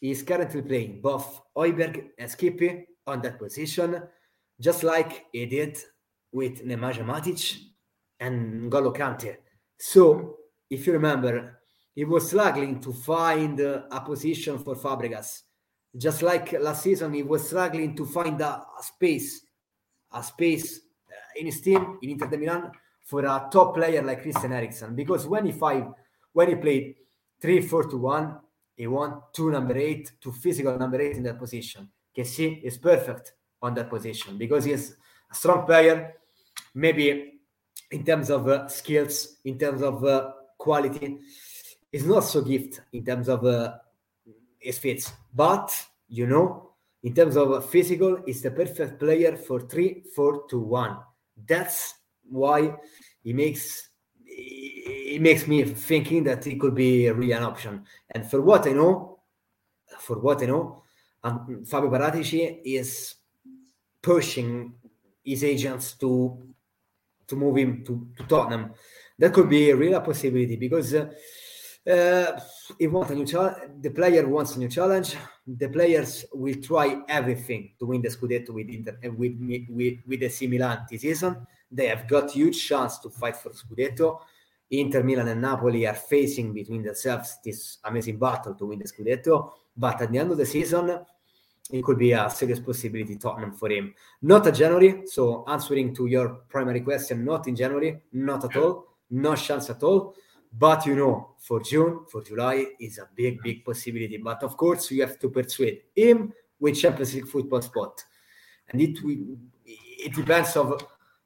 is currently playing both Højbjerg and Skippy on that position, just like he did with Nemanja Matic and N'Golo Kante. So, if you remember, he was struggling to find a position for Fabregas. Just like last season, he was struggling to find a, a space, a space uh, in his team in Inter Milan for a top player like Christian Eriksen because when he five when he played three four to one, he won two number eight, two physical number eight in that position. Kessie is perfect on that position because he is a strong player, maybe in terms of uh, skills, in terms of uh, quality, is not so gift in terms of uh, his fits. But you know, in terms of physical, is the perfect player for three, four to one. That's why he makes it makes me thinking that it could be really an option. And for what I know, for what I know, um, Fabio Paratici is pushing his agents to to move him to, to Tottenham. That could be a real possibility because uh, uh, he wants a new challenge. The player wants a new challenge. The players will try everything to win the Scudetto with Inter, with with with AC Milan this season. They have got huge chance to fight for Scudetto. Inter Milan and Napoli are facing between themselves this amazing battle to win the Scudetto. But at the end of the season, it could be a serious possibility Tottenham for him. Not at January. So answering to your primary question, not in January, not at all, no chance at all. But you know, for June, for July is a big, big possibility. But of course, you have to persuade him with Champions League football spot, and it it depends of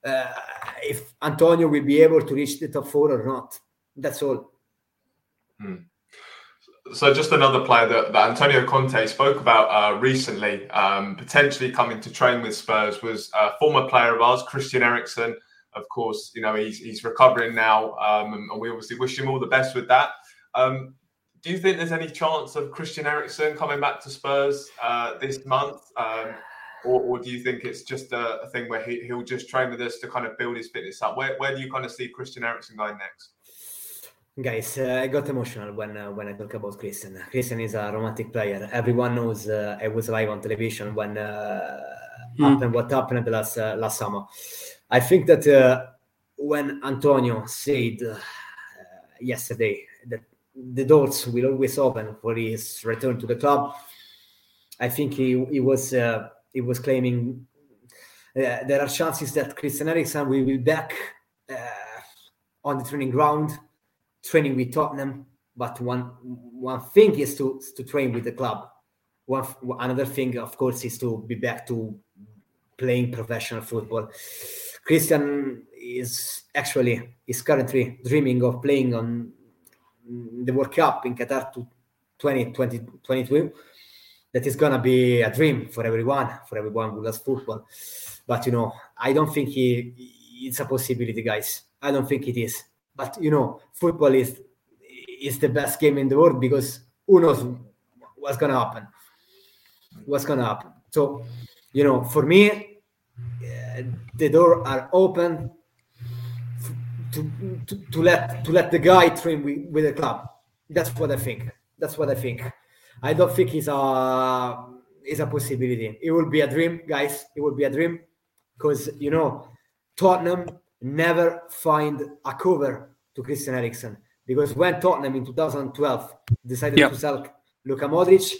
uh, if Antonio will be able to reach the top four or not. That's all. Hmm. So, just another player that, that Antonio Conte spoke about uh, recently, um, potentially coming to train with Spurs, was a former player of ours, Christian Eriksen. Of course, you know he's he's recovering now, um, and we obviously wish him all the best with that. Um, do you think there's any chance of Christian Eriksen coming back to Spurs uh, this month? Or, or do you think it's just a, a, thing where he, he'll just train with us to kind of build his fitness up? Where, where do you kind of see Christian Eriksen going next? Guys, uh, I got emotional when uh, when I talk about Christian. Christian is a romantic player. Everyone knows uh, I was live on television when uh, mm. happened what happened last uh, last summer. I think that uh, when Antonio said yesterday that the doors will always open for his return to the club, I think he he was he was claiming uh, there are chances that Christian Eriksen will be back uh, on the training ground, training with Tottenham. But one one thing is to to train with the club. One another thing, of course, is to be back to playing professional football. Christian is actually is currently dreaming of playing on the World Cup in Qatar to 2022 that is gonna be a dream for everyone, for everyone who loves football. But you know, I don't think he, it's a possibility, guys. I don't think it is. But you know, football is is the best game in the world because who knows what's gonna happen? What's gonna happen? So, you know, for me, uh, the door are open to, to, to let to let the guy train with, with the club. That's what I think. That's what I think. I don't think it's a it's a possibility. It will be a dream, guys. It will be a dream because you know Tottenham never find a cover to Christian Eriksen because when Tottenham in 2012 decided yep. to sell Luka Modric,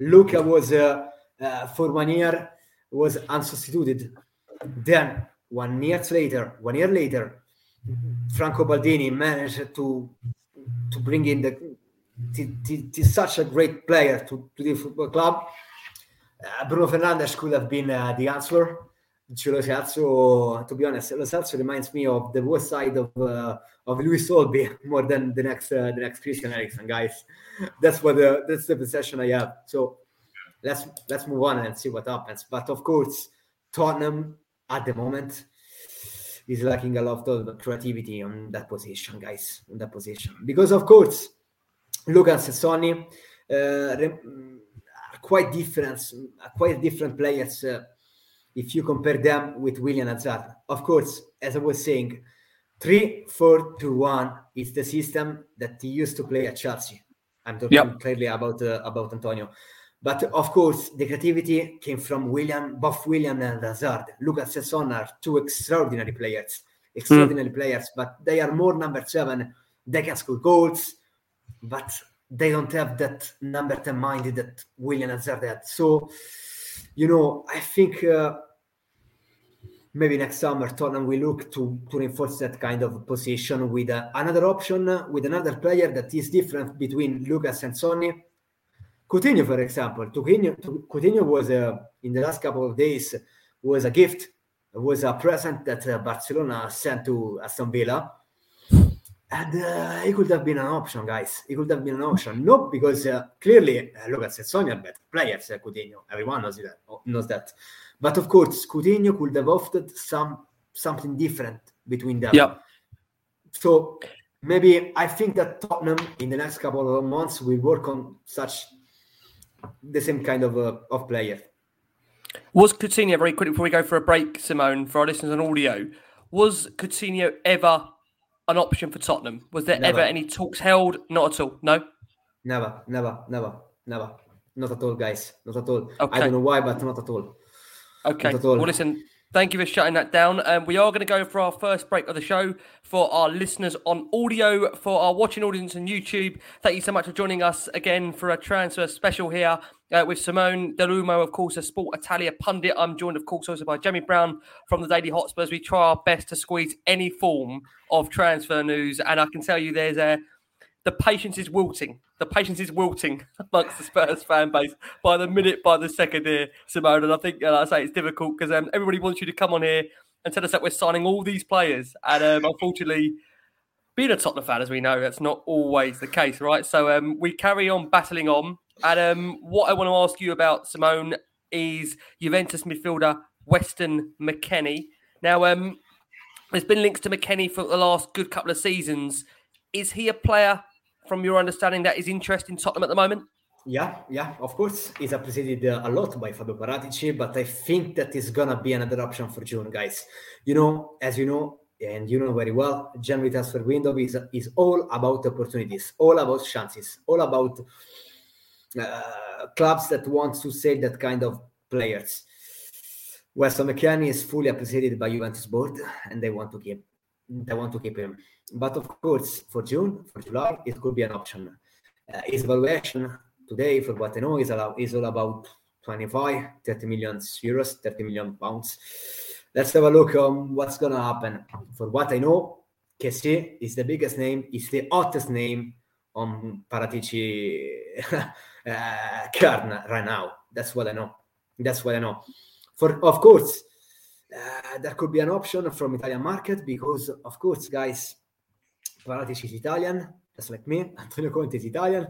Luka was uh, uh, for one year was unsubstituted. Then one year later, one year later, Franco Baldini managed to to bring in the he's such a great player to, to the football club. Uh, Bruno Fernandes could have been uh, the answer. Lo Celso, to be honest, Lo Celso reminds me of the worst side of uh, of Luis Solby more than the next uh, the next Christian Eriksen, guys. That's what the, that's the possession I have. So let's let's move on and see what happens. But of course, Tottenham at the moment is lacking a lot of creativity on that position, guys. On that position, because of course Lucas and Sonny uh, are quite different, quite different players uh, if you compare them with Willian and Hazard. Of course, as I was saying, 3 4 2 1 is the system that he used to play at Chelsea. I'm talking yep. clearly about uh, about Antonio. But of course, the creativity came from Willian, both Willian and Hazard. Lucas and Son are two extraordinary players, extraordinary mm. players, but they are more number seven. They can score goals but they don't have that number 10 mind that Willian Hazard had. So, you know, I think uh, maybe next summer Tottenham will look to, to reinforce that kind of position with uh, another option, with another player that is different between Lucas and Sonny. Coutinho, for example, Coutinho, Coutinho was uh, in the last couple of days was a gift, was a present that uh, Barcelona sent to Aston Villa. And uh, he could have been an option, guys. He could have been an option. Not because uh, clearly uh, Lucas and Sonny are better players, uh, Coutinho. Everyone knows that. Knows that. But of course, Coutinho could have offered some something different between them. Yeah. So maybe I think that Tottenham in the next couple of months will work on such the same kind of uh, of player. Was Coutinho very quickly before we go for a break, Simone, for our listeners on audio? Was Coutinho ever an option for Tottenham? Was there never. ever any talks held? Not at all. No. Never, never, never, never. Not at all, guys. Not at all. Okay. I don't know why, but not at all. Okay. Not at all. Well, listen, thank you for shutting that down. Um, we are going to go for our first break of the show for our listeners on audio, for our watching audience on YouTube. Thank you so much for joining us again for a transfer special here uh, with Simone Dell'Uomo, of course, a Sportitalia pundit. I'm joined, of course, also by Jamie Brown from the Daily Hotspurs. We try our best to squeeze any form of transfer news, and I can tell you there's a the patience is wilting. The patience is wilting amongst the Spurs fan base by the minute, by the second here, Simone. And I think, uh, like I say, it's difficult because um, everybody wants you to come on here and tell us that we're signing all these players. And um, unfortunately, being a Tottenham fan, as we know, that's not always the case, right? So um, we carry on battling on. And um, what I want to ask you about, Simone, is Juventus midfielder Weston McKennie. Now, um, there's been links to McKennie for the last good couple of seasons. Is he a player from your understanding, that is interest in Tottenham at the moment? Yeah, yeah, of course. He's appreciated uh, a lot by Fabio Paratici, but I think that is gonna be another option for June, guys. You know, as you know, and you know very well, January transfer window is is all about opportunities, all about chances, all about uh, clubs that want to save that kind of players. Weston McKennie is fully appreciated by Juventus board, and they want to keep they want to keep him. But of course, for June, for July, it could be an option. Uh, valuation today, for what I know, is, all, is all about 25, 30 million euros, 30 million pounds. Let's have a look on what's going to happen. For what I know, Kessie is the biggest name, is the hottest name on Paratici uh, card right now. That's what I know. That's what I know. For of course, uh, there could be an option from Italian market because, of course, guys, Paratici is Italian, just like me. Antonio Conte is Italian,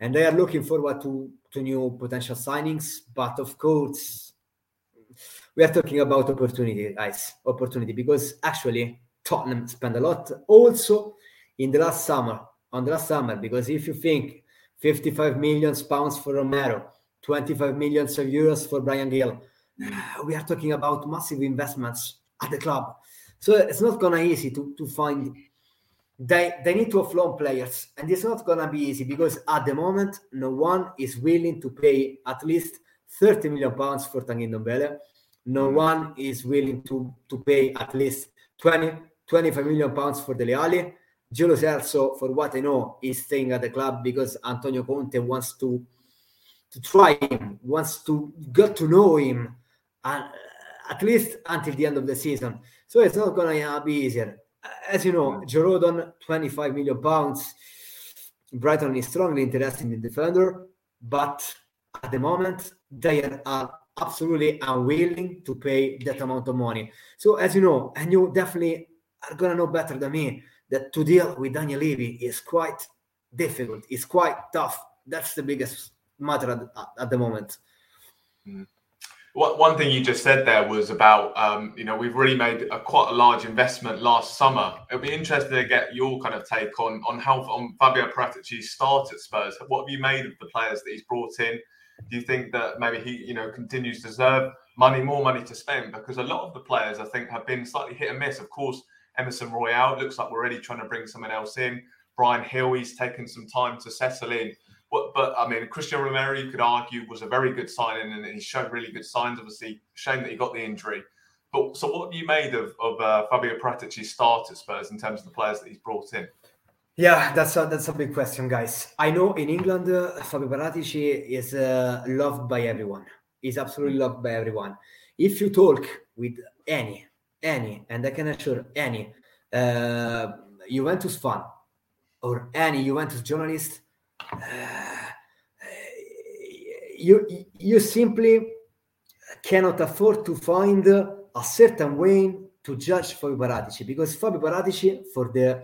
and they are looking forward to, to new potential signings. But of course, we are talking about opportunity, guys. Opportunity because actually Tottenham spent a lot also in the last summer. On the last summer, because if you think 55 million pounds for Romero, 25 millions of euros for Bryan Gil, we are talking about massive investments at the club. So it's not gonna easy to, to find they they need to offload players, and it's not gonna be easy because at the moment no one is willing to pay at least 30 million pounds for Tanguy Ndombele. No mm-hmm. one is willing to to pay at least 20 25 million pounds for Dele Alli. Giulio Celso, for what I know, is staying at the club because Antonio Conte wants to to try him, wants to get to know him, and uh, at least until the end of the season. So it's not gonna be easier as you know, Joe Rodon, 25 million pounds. Brighton is strongly interested in the defender, but at the moment they are absolutely unwilling to pay that amount of money. So as you know, and you definitely are gonna know better than me that to deal with Daniel Levy is quite difficult. It's quite tough. That's the biggest matter at, at the moment. Mm one thing you just said there was about um, you know we've really made a quite a large investment last summer. It'll be interesting to get your kind of take on on how on Fabio Paratici's start at Spurs. What have you made of the players that he's brought in? Do you think that maybe he you know continues to deserve money, more money to spend? Because a lot of the players I think have been slightly hit and miss. Of course, Emerson Royal looks like we're already trying to bring someone else in. Bryan Gil, he's taken some time to settle in. But, but I mean, Christian Romero, you could argue, was a very good signing and he showed really good signs. Obviously, shame that he got the injury. But so, what have you made of, of uh, Fabio Paratici's start at Spurs in terms of the players that he's brought in? Yeah, that's a, that's a big question, guys. I know in England, uh, Fabio Paratici is uh, loved by everyone. He's absolutely loved by everyone. If you talk with any any, and I can assure any uh, Juventus fan or any Juventus journalist, you you simply cannot afford to find a certain way to judge Fabio Paratici because Fabio Paratici, for the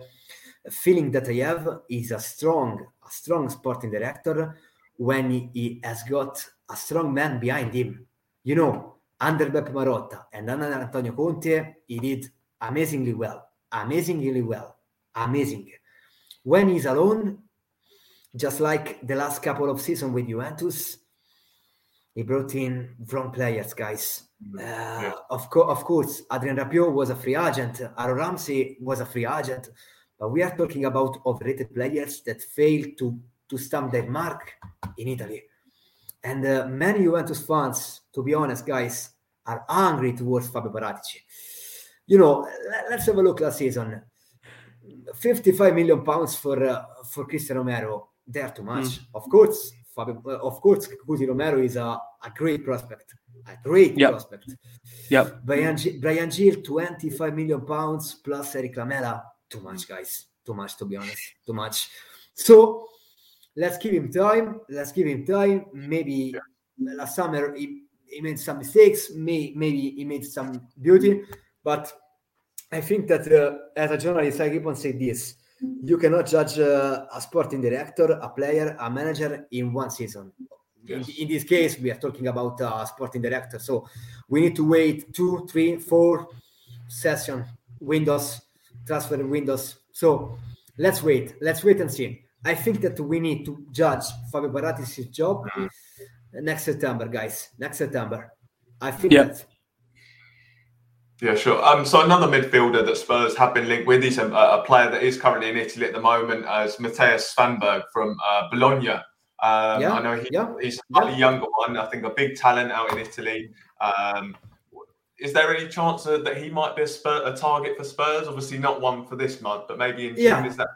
feeling that I have, is a strong, a strong sporting director when he, he has got a strong man behind him. You know, under Beppe Marotta and under Antonio Conte, he did amazingly well, amazingly well, amazing. When he's alone, just like the last couple of seasons with Juventus, he brought in wrong players, guys. Uh, yeah. of, co- of course, Adrien Rabiot was a free agent. Aaron Ramsey was a free agent. But we are talking about overrated players that failed to, to stamp their mark in Italy. And uh, many Juventus fans, to be honest, guys, are angry towards Fabio Paratici. You know, let's have a look last season. 55 million pounds for uh, for Cristian Romero. They're too much. Mm. Of course, Fabio, uh, of course, Cuti Romero is a, a great prospect. A great yep. prospect. Yep. Bryan, Bryan Gil, 25 million pounds plus Eric Lamela. Too much, guys. Too much, to be honest. Too much. So let's give him time. Let's give him time. Maybe yeah. last summer he, he made some mistakes. May, maybe he made some beauty. But I think that uh, as a journalist, I keep on saying this you cannot judge uh, a sporting director, a player, a manager in one season. Yes. In, in, this case, we are talking about a sporting director. So we need to wait two, three, four session windows, transfer windows. So let's wait. Let's wait and see. I think that we need to judge Fabio Paratici's job mm-hmm. next September, guys. Next September. I think yeah. that yeah, sure. Um, so another midfielder that Spurs have been linked with is a, a player that is currently in Italy at the moment, as Mattias Svanberg from uh, Bologna. Um, yeah, I know he, yeah, he's a slightly yeah. younger one. I think a big talent out in Italy. Um, is there any chance that he might be a, Spur, a, target for Spurs? Obviously, not one for this month, but maybe in June. Yeah. Is that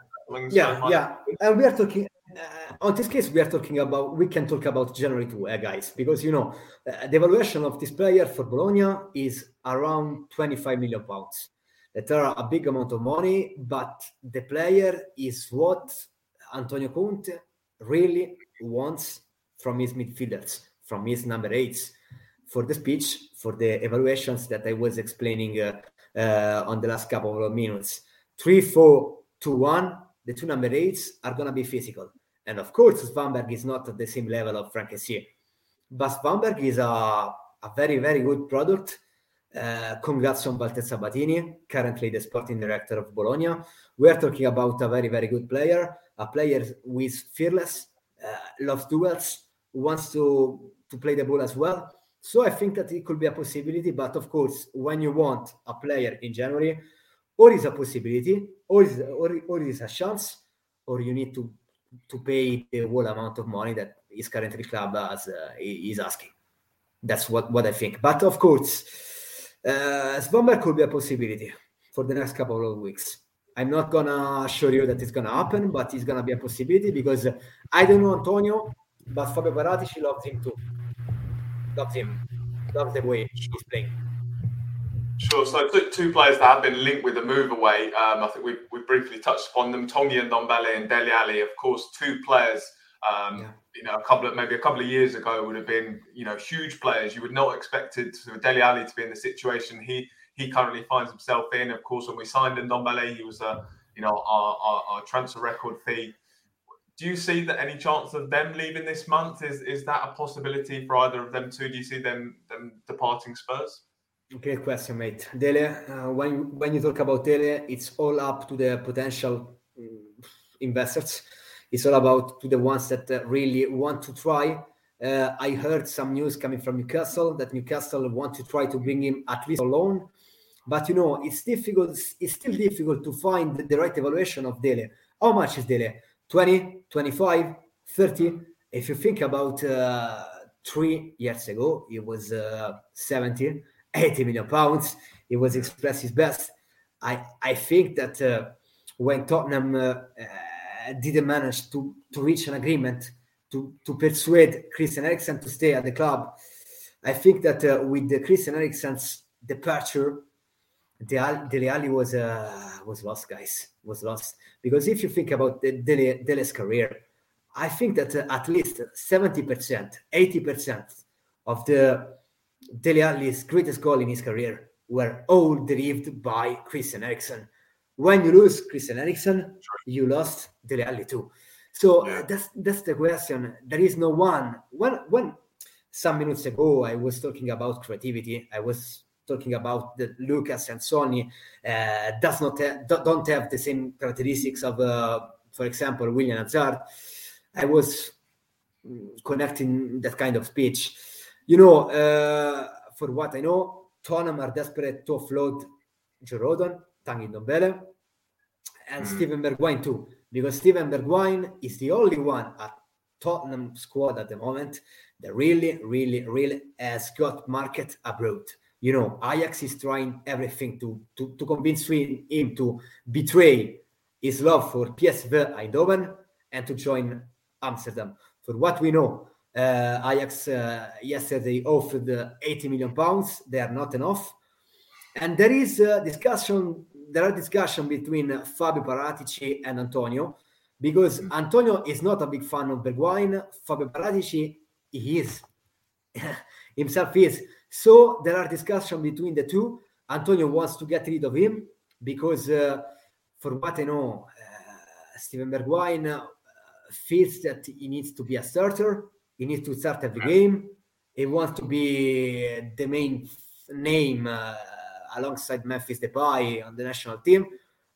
yeah, yeah. And we are talking uh, on this case, we are talking about, we can talk about January 2, uh, guys, because, you know, uh, the valuation of this player for Bologna is around 25 million pounds. That are a big amount of money, but the player is what Antonio Conte really wants from his midfielders, from his number eights. For the speech, for the evaluations that I was explaining uh, uh, on the last couple of minutes, three, four, two, one. The two number eights are gonna be physical and of course, Svanberg is not at the same level of Frank But Svanberg is a, a very, very good product. Uh, congrats on Walter Sabatini, currently the sporting director of Bologna. We are talking about a very, very good player, a player who is fearless, uh, loves duels, wants to, to play the ball as well. So I think that it could be a possibility. But of course, when you want a player in January, or is a possibility, or is or, or is a chance, or you need to to pay the whole amount of money that his currently club has, uh, is asking. That's what, what I think. But of course, uh, Svanberg could be a possibility for the next couple of weeks. I'm not gonna assure you that it's gonna happen, but it's gonna be a possibility because I don't know Antonio, but Fabio she loves him too. Loves him, loves the way he's playing. Sure. So two, two players that have been linked with a move away. Um, I think we we briefly touched upon them: Tanguy Ndombele and Dele Alli. Of course, two players. Um, yeah. You know, a couple of maybe a couple of years ago would have been you know huge players. You would not expected Dele Alli to be in the situation he he currently finds himself in. Of course, when we signed Ndombele, he was a you know our, our, our transfer record fee. Do you see that any chance of them leaving this month? Is is that a possibility for either of them two? Do you see them them departing Spurs? Great question, mate. Dele, uh, when when you talk about Dele, it's all up to the potential um, investors. It's all about to the ones that uh, really want to try. Uh, I heard some news coming from Newcastle that Newcastle want to try to bring him at least alone, but you know it's difficult. It's still difficult to find the right evaluation of Dele. How much is Dele? 20, 25, 30? If you think about uh, three years ago, it was uh, 70 80 million pounds. He was expressed his best. I I think that uh, when Tottenham uh, uh, didn't manage to to reach an agreement to to persuade Christian Eriksen to stay at the club, I think that uh, with the Christian Eriksen's departure, Dele Alli was uh, was lost, guys. Was lost because if you think about Dele, Dele's career, I think that uh, at least seventy percent, eighty percent of the Dele Alli's greatest goal in his career were all derived by Christian Eriksen. When you lose Christian Eriksen, you lost Dele Alli too. So uh, that's that's the question. There is no one. When when some minutes ago I was talking about creativity, I was talking about that Lucas and Sonny uh, does not have, don't have the same characteristics of, uh, for example, Willian Hazard. I was connecting that kind of speech. You know, uh, for what I know, Tottenham are desperate to offload Joe Rodon, Tanguy Ndombele, and mm. Steven Bergwijn too, because Steven Bergwijn is the only one at Tottenham squad at the moment that really, really, really has got market abroad you know, Ajax is trying everything to to, to convince him to betray his love for PSV Eindhoven and to join Amsterdam. For what we know, Ajax uh, yesterday offered uh, 80 million pounds. They are not enough, and there is a discussion. There are discussion between Fabio Paratici and Antonio because Antonio is not a big fan of Bergwijn. Fabio Paratici he is himself is so there are discussions between the two. Antonio wants to get rid of him because, uh, for what I know, uh, Steven Bergwijn uh, feels that he needs to be a starter. He needs to start every game. He wants to be the main name uh, alongside Memphis Depay on the national team.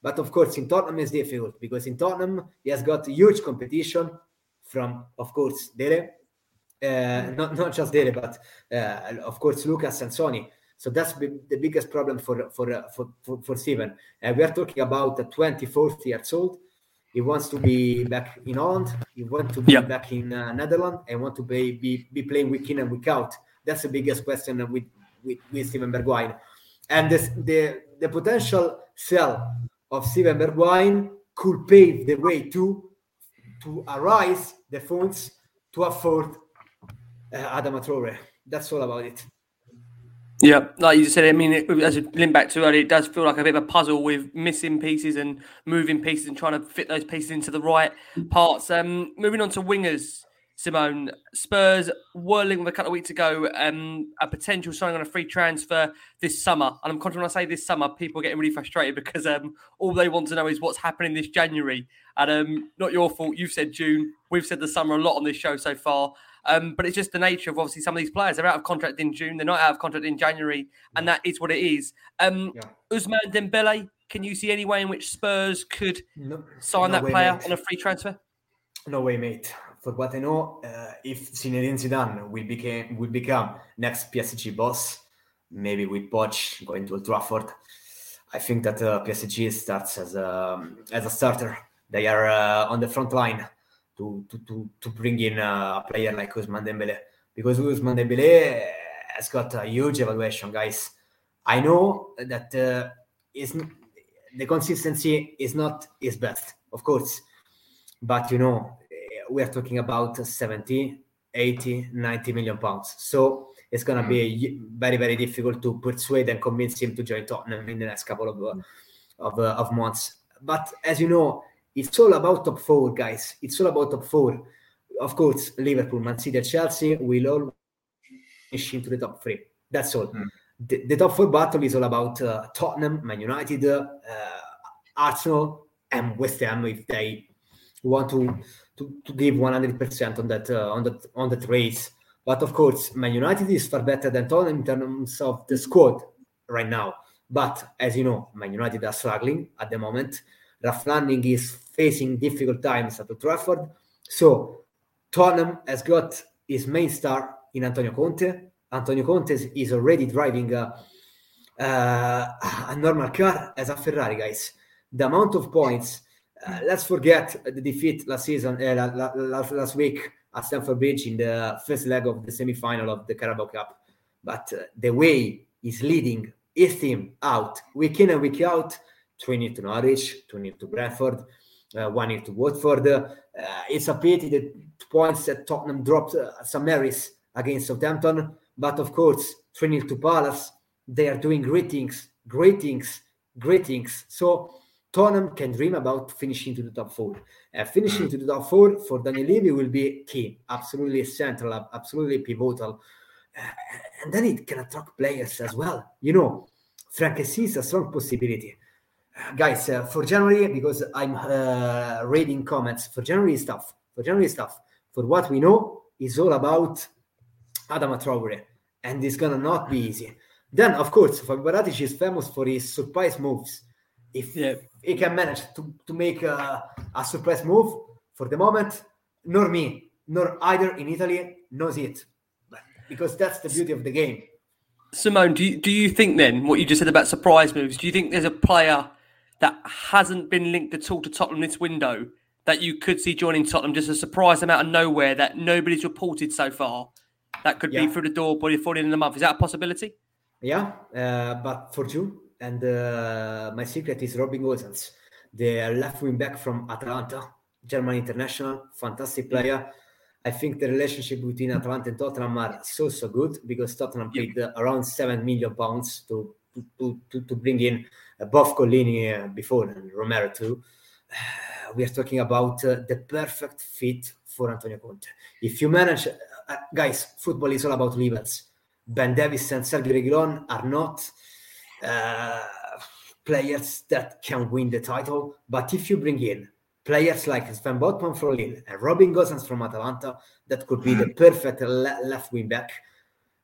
But of course, in Tottenham it's difficult because in Tottenham he has got huge competition from, of course, Dele, uh, not not just Dele, but uh, of course Lucas and Sonny. So that's the biggest problem for for uh, for, for, for Steven. Uh, we are talking about a 24 years old. He wants to be back in Holland. He wants to be yep. back in uh, Netherlands and want to be, be be playing week in and week out. That's the biggest question with with, with Steven Bergwijn. And this, the the potential sell of Steven Bergwijn could pave the way to to arise the funds to afford uh, Adama Traore. That's all about it. Yeah, like you said, I mean, it, as a link back to earlier, it does feel like a bit of a puzzle with missing pieces and moving pieces and trying to fit those pieces into the right parts. Um, moving on to wingers, Simone. Spurs whirling with a couple of weeks ago um, a potential signing on a free transfer this summer. And I'm conscious when I say this summer, people are getting really frustrated because um, all they want to know is what's happening this January. And um, not your fault. You've said June. We've said the summer a lot on this show so far. Um, but it's just the nature of obviously some of these players. They're out of contract in June. They're not out of contract in January, and that is what it is. Um, yeah. Ousmane Dembele. Can you see any way in which Spurs could no, sign no that way, player mate. on a free transfer? No way, mate. For what I know, uh, if Zinedine Zidane will become will become next PSG boss, maybe with Poch going to Old Trafford, I think that uh, PSG starts as a as a starter. They are uh, on the front line to to to, to bring in a player like Ousmane Dembele because Ousmane Dembele has got a huge evaluation, guys. I know that uh, is the consistency is not his best, of course, but you know we are talking about 70, 80, 90 million pounds. So it's gonna be mm. very very difficult to persuade and convince him to join Tottenham in the next couple of uh, of, uh, of months. But as you know, it's all about top four, guys. It's all about top four. Of course, Liverpool, Man City, Chelsea will all finish into the top three. That's all. Mm. The, the, top four battle is all about uh, Tottenham, Man United, uh, Arsenal, and West Ham if they want to to, to give 100% on that uh, on that on that race. But of course, Man United is far better than Tottenham in terms of the squad right now. But as you know, Man United are struggling at the moment. Ralf Rangnick is facing difficult times at Old Trafford. So Tottenham has got his main star in Antonio Conte. Antonio Conte is already driving a, uh, a normal car as a Ferrari, guys. The amount of points, uh, let's forget the defeat last season, uh, last, last week at Stamford Bridge in the first leg of the semi-final of the Carabao Cup. But uh, the way he's leading his team out week in and week out, 20 to Norwich, 20 to Brentford, uh, one year to Watford. Uh, it's a pity that points that Tottenham dropped uh, some Mary's against Southampton, but of course, 3 to Palace. They are doing great things great things, great things. So Tottenham can dream about finishing to the top four. Uh, finishing to the top four for Daniel Levy will be key, absolutely central, absolutely pivotal. Uh, and then it can attract players as well. You know, Frank is a strong possibility. Guys, uh, for January, because I'm uh, reading comments, for January stuff, for January stuff, for what we know, is all about Adama Traore. And it's gonna not be easy. Then, of course, Fabio is famous for his surprise moves. If yeah. he can manage to, to make a, a surprise move, for the moment, nor me, nor either in Italy knows it. Because that's the beauty of the game. Simone, do you, do you think then what you just said about surprise moves? Do you think there's a player that hasn't been linked at all to Tottenham this window that you could see joining Tottenham, just a surprise them out of nowhere that nobody's reported so far? That could yeah. be through the door by the in the month. Is that a possibility? Yeah, uh, but for June, and uh, my secret is Robin Gosens, the left wing back from Atalanta, German international, fantastic player. I think the relationship between Atalanta and Tottenham are so so good because Tottenham paid uh, around seven million pounds to to, to, to bring in both Gollini uh, before and Romero too. we are talking about uh, the perfect fit for Antonio Conte. If you manage, uh, guys, football is all about levels. Ben Davies and Sergio Reguilon are not uh, players that can win the title. But if you bring in players like Sven Botman from Lille and Robin Gosens from Atalanta, that could be the mm. perfect le- left wing back.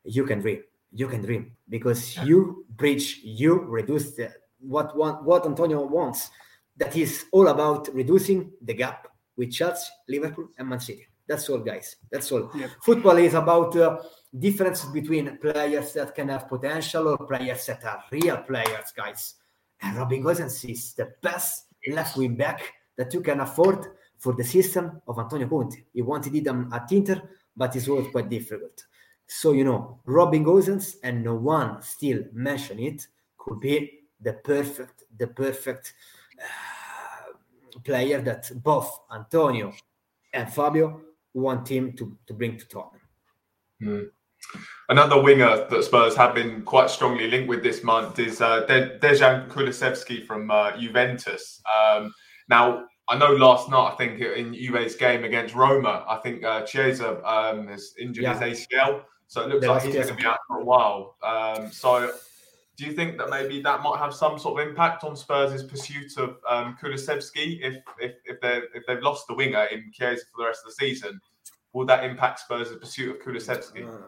You can dream. You can dream because you bridge, you reduce the, what what, what Antonio wants. That is all about reducing the gap with Chelsea, Liverpool, and Man City. That's all, guys. That's all. Yep. Football is about uh, difference between players that can have potential or players that are real players, guys. And Robin Gosens is the best left wing back that you can afford for the system of Antonio Conte. He wanted it at Inter, but it was quite difficult. So, you know, Robin Gosens, and no one still mention it, could be the perfect, the perfect uh, player that both Antonio and Fabio want him to, to bring to Tottenham. Mm. Another winger that Spurs have been quite strongly linked with this month is uh, De- Dejan Kulusevski from uh, Juventus. Um, now, I know last night, I think in Juve's game against Roma, I think uh, Chiesa um, has injured yeah. his ACL. So it looks like he's going to be out for a while. Um, so do you think that maybe that might have some sort of impact on Spurs' pursuit of um, Kulusevski if, if, if, if they've lost the winger in Chiesa for the rest of the season? Will that impact Spurs' pursuit of Kulusevski? Uh,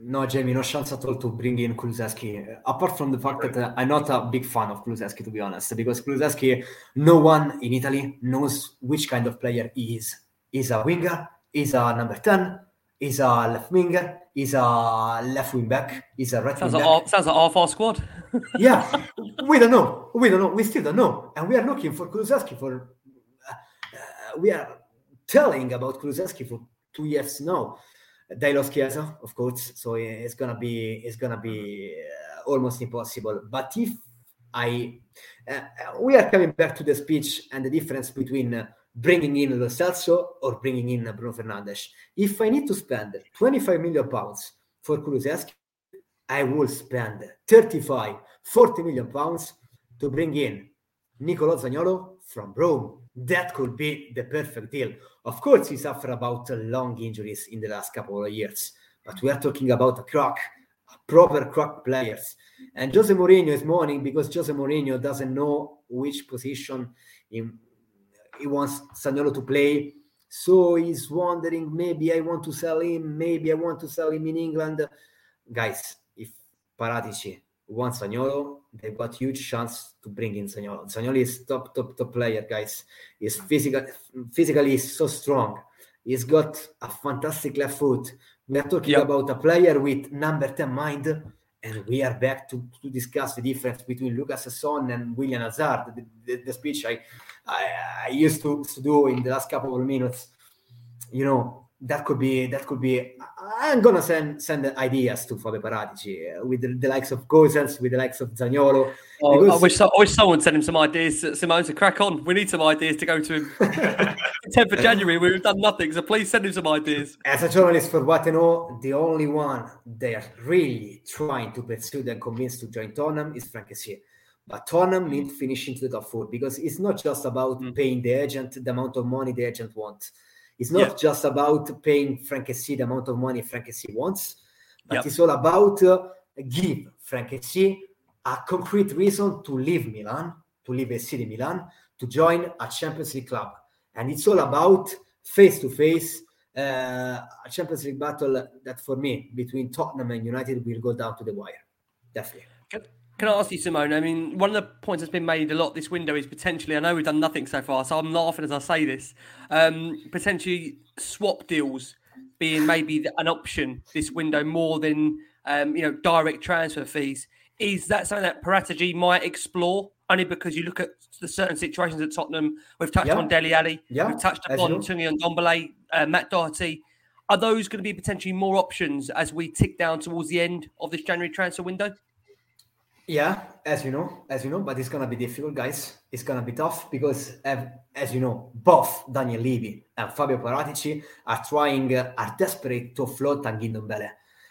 no, Jamie, no chance at all to bring in Kulusevski. Apart from the fact that uh, I'm not a big fan of Kulusevski, to be honest, because Kulusevski, no one in Italy knows which kind of player he is. He's a winger, he's a number 10, he's a left winger, he's a left wing back, he's a right sounds wing like back. sounds like half our squad. yeah, we don't know. We don't know. We still don't know. And we are looking for Kulusevski for. Uh, uh, we are telling about Kulusevski for two years now. They lost Chiesa, of course, so it's gonna be it's gonna be uh, almost impossible. But if I, uh, we are coming back to the speech and the difference between uh, bringing in Lo Celso or bringing in Bruno Fernandes. If I need to spend 25 million pounds for Kulusevski, I will spend 35, 40 million pounds to bring in Nicolo Zaniolo from Rome. That could be the perfect deal. Of course, he suffered about long injuries in the last couple of years, but we are talking about a crack, a proper crack players. And Jose Mourinho is mourning because Jose Mourinho doesn't know which position he, he wants Zaniolo to play. So he's wondering maybe I want to sell him, maybe I want to sell him in England. Guys, if Paratici wants Zaniolo, they've got huge chance to bring in Zaniolo. Zaniolo is top, top, top player, guys. He's physical, physically so strong. He's got a fantastic left foot. We are talking yep. about a player with number 10 mind, and we are back to, to discuss the difference between Lucas Son and William Hazard. The, the, the speech I, I, I used to, to do in the last couple of minutes. You know, that could be that could be I'm gonna send send ideas to Fabio Paratici uh, with the, the, likes of Gosens, with the likes of Zaniolo. Oh, because... I wish I wish someone sent him some ideas, Simone, to crack on. We need some ideas to go to him. 10th of January, we've done nothing, so please send him some ideas. As a journalist, for what I know, the only one they are really trying to persuade and convince to join Tottenham is Frank Kessié. But Tottenham need finishing to finish into the top four because it's not just about mm. paying the agent the amount of money the agent wants it's not yeah. just about paying Frank Kessié the amount of money Frank Kessié wants, but yep. it's all about uh, give Frank Kessié a concrete reason to leave Milan, to leave a city Milan, to join a Champions League club. And it's all about face to face a Champions League battle that for me between Tottenham and United will go down to the wire. Definitely. Can I ask you, Simone? I mean, one of the points that's been made a lot this window is potentially, I know we've done nothing so far, so I'm laughing as I say this, um, potentially swap deals being maybe an option this window more than, um, you know, direct transfer fees. Is that something that Paratici might explore? Only because you look at the certain situations at Tottenham. We've touched yeah. on Dele Alli. Yeah. We've touched upon Tanguy Ndombele, uh, Matt Doherty. Are those going to be potentially more options as we tick down towards the end of this January transfer window? Yeah, as you know, as you know, but it's gonna be difficult, guys. It's gonna be tough because, as you know, both Daniel Levy and Fabio Paratici are trying, uh, are desperate to float Tanguy Ndombele,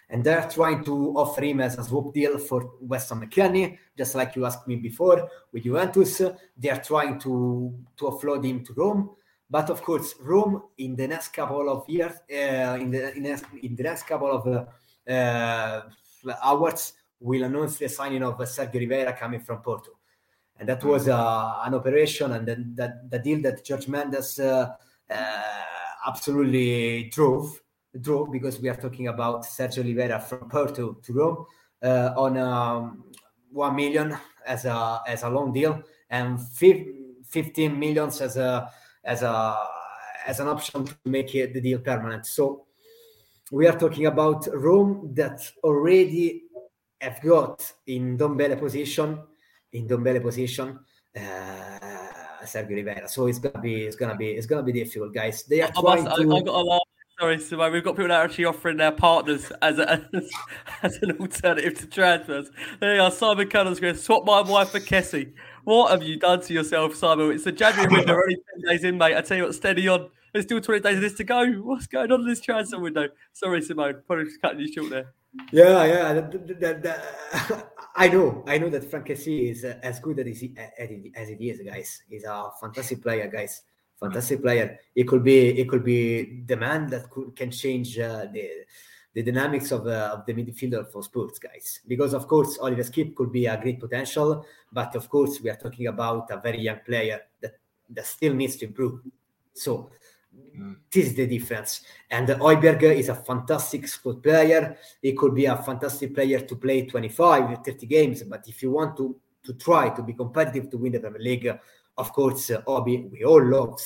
and they're trying to offer him as a swap deal for Weston McKennie, just like you asked me before with Juventus. They are trying to to offload him to Rome, but of course, Rome in the next couple of years, uh, in the in, the, in the next couple of uh, uh hours will announce the signing of Sergio Oliveira coming from Porto. And that was uh, an operation and then that the deal that Jorge Mendes uh, uh, absolutely drove drove because we are talking about Sergio Oliveira from Porto to Rome uh, on um, one million as a as a long deal and 15 millions as a as a as an option to make it, the deal permanent. So we are talking about Rome that already have got in Ndombele position, in Ndombele position, uh, Sergio Oliveira. So it's gonna be, it's gonna be, it's gonna be difficult, guys. They are trying must, to. I, I got a lot. Sorry, Simone. We've got people that are actually offering their partners as, a, as, as an alternative to transfers. There you are. Simon Cullen's going to swap my wife for Kessié. What have you done to yourself, Simon? It's the January window, only 10 days in, mate. I tell you what, steady on. There's still 20 days of this to go. What's going on in this transfer window? Sorry, Simone. Probably just cutting you short there. Yeah, yeah. The, the, the, I know, I know that Frank is uh, as good as he, as it is, guys. He's a fantastic player, guys. Fantastic player. It could be, it could be the man that could, can change uh, the the dynamics of, uh, of the midfielder for Spurs, guys. Because of course, Oliver Skipp could be a great potential, but of course, we are talking about a very young player that that still needs to improve. So. This is the difference. And Højbjerg is a fantastic squad player. He could be a fantastic player to play 25, 30 games. But if you want to, to try to be competitive to win the Premier League, of course, uh, Obi, we all love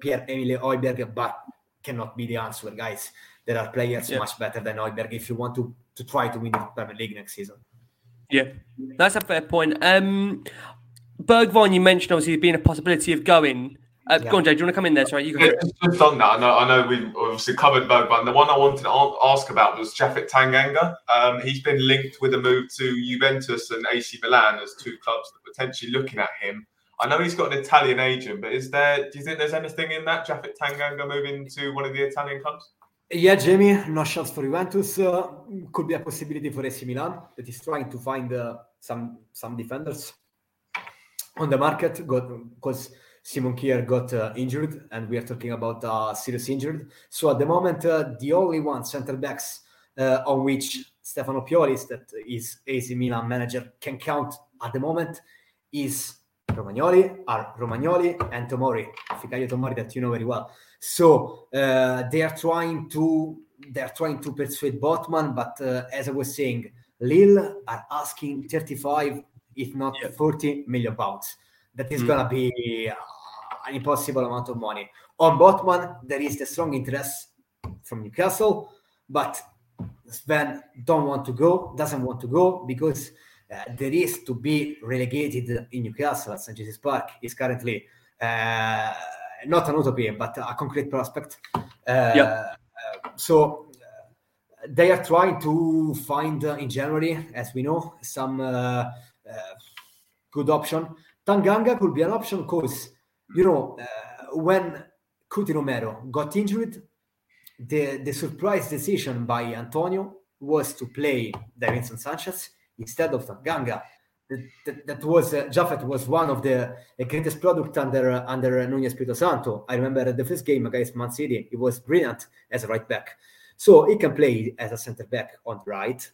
Pierre-Emile Højbjerg, but cannot be the answer, guys. There are players yeah. much better than Højbjerg if you want to, to try to win the Premier League next season. Yeah, that's a fair point. Um, Bergwijn, you mentioned obviously being a possibility of going. Uh, yeah. Go on, Jay. Do you want to come in there? Sorry, you can. Just on that, I know, I know we've obviously covered Bergwijn. The one I wanted to ask about was Japhet Tanganga. Um, he's been linked with a move to Juventus and AC Milan as two clubs that are potentially looking at him. I know he's got an Italian agent, but is there? Do you think there's anything in that Japhet Tanganga moving to one of the Italian clubs? Yeah, Jamie, no shots for Juventus. Uh, could be a possibility for AC Milan that is trying to find uh, some some defenders on the market because Simon Kjær got uh, injured, and we are talking about uh, serious injured. So at the moment, uh, the only one center backs uh, on which Stefano Pioli, that is AC Milan manager, can count at the moment is Romagnoli, are Romagnoli and Tomori, Fikayo Tomori that you know very well. So uh, they are trying to they are trying to persuade Botman, but uh, as I was saying, Lille are asking 35, if not yeah. 40 million pounds. That is mm. gonna be an impossible amount of money. On Botman, there is the strong interest from Newcastle, but Sven don't want to go, doesn't want to go because uh, the risk to be relegated in Newcastle at St. Jesus Park is currently uh, not an utopia, but a concrete prospect. Uh, yep. so uh, they are trying to find uh, in January, as we know, some uh, good option. Tanganga could be an option because you know when Cuti Romero got injured, the the surprise decision by Antonio was to play Davinson Sanchez instead of Tanganga. That, that, that was uh, Japhet was one of the greatest product under uh, under Nuno Espirito Santo. I remember the first game against Man City, he was brilliant as a right back. So he can play as a center back on the right,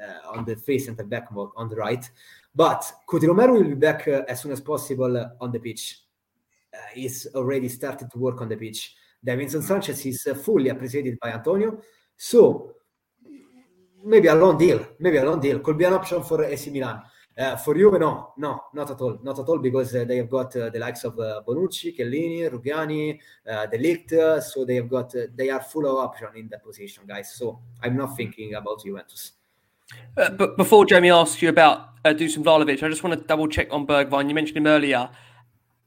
uh, on the free center back on the right. But Cuti Romero will be back uh, as soon as possible on the pitch. Uh, he's already started to work on the pitch. Davinson Sanchez is uh, fully appreciated by Antonio. So maybe a long deal, maybe a long deal could be an option for AC Milan. Uh, for Juve, no, no, not at all, not at all, because uh, they have got uh, the likes of uh, Bonucci, Chiellini, Rugani, uh, De Ligt, so they have got, uh, they are full of option in that position, guys. So I'm not thinking about Juventus. but before Jamie asks you about uh, Dusan Vlahovic, I just want to double check on Bergwijn. You mentioned him earlier.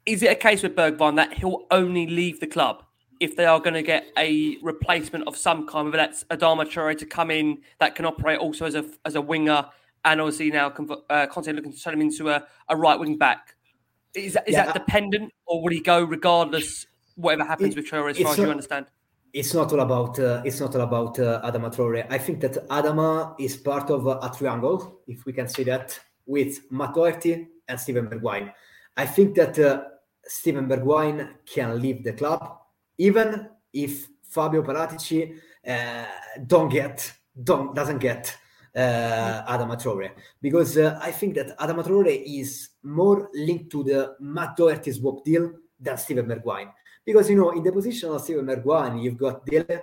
Is it a case with Bergwijn that he'll only leave the club if they are going to get a replacement of some kind, whether that's Adama Traore to come in that can operate also as a as a winger and obviously now uh, Conte looking to turn him into a, a right wing back. Is that, is yeah, that dependent, or will he go regardless, whatever happens it, with Traore, as far as you understand? It's not all about uh, it's not all about uh, Adama Traore. I think that Adama is part of a triangle, if we can say that, with Matt Doherty and Steven Bergwijn. I think that uh, Steven Bergwijn can leave the club, even if Fabio Paratici uh, don't get don't doesn't get uh, Adama Traore. Because uh, I think that Adama Traore is more linked to the Matt Doherty swap deal than Steven Bergwijn. Because you know in the position of Steven Bergwijn you've got Dele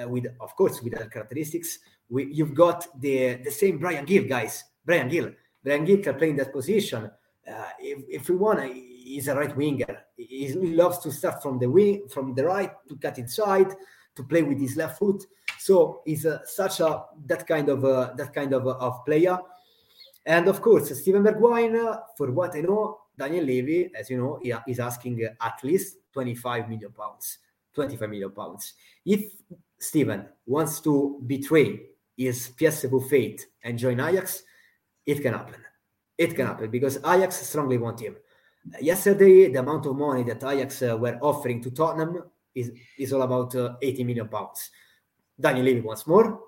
uh, with of course with other characteristics. We, you've got the the same Bryan Gil guys. Bryan Gil. Bryan Gil can play in that position uh, if, if we want he's a right winger he, loves to start from the wing from the right to cut inside to play with his left foot so he's uh, such a that kind of uh, that kind of, of player. And of course, Steven Bergwijn, for what I know, Daniel Levy, as you know, is asking at least 25 million pounds. 25 million pounds. If Steven wants to betray his PSV fate and join Ajax, it can happen. It can happen because Ajax strongly want him. Yesterday, the amount of money that Ajax uh, were offering to Tottenham is, is all about uh, 80 million pounds. Daniel Levy wants more,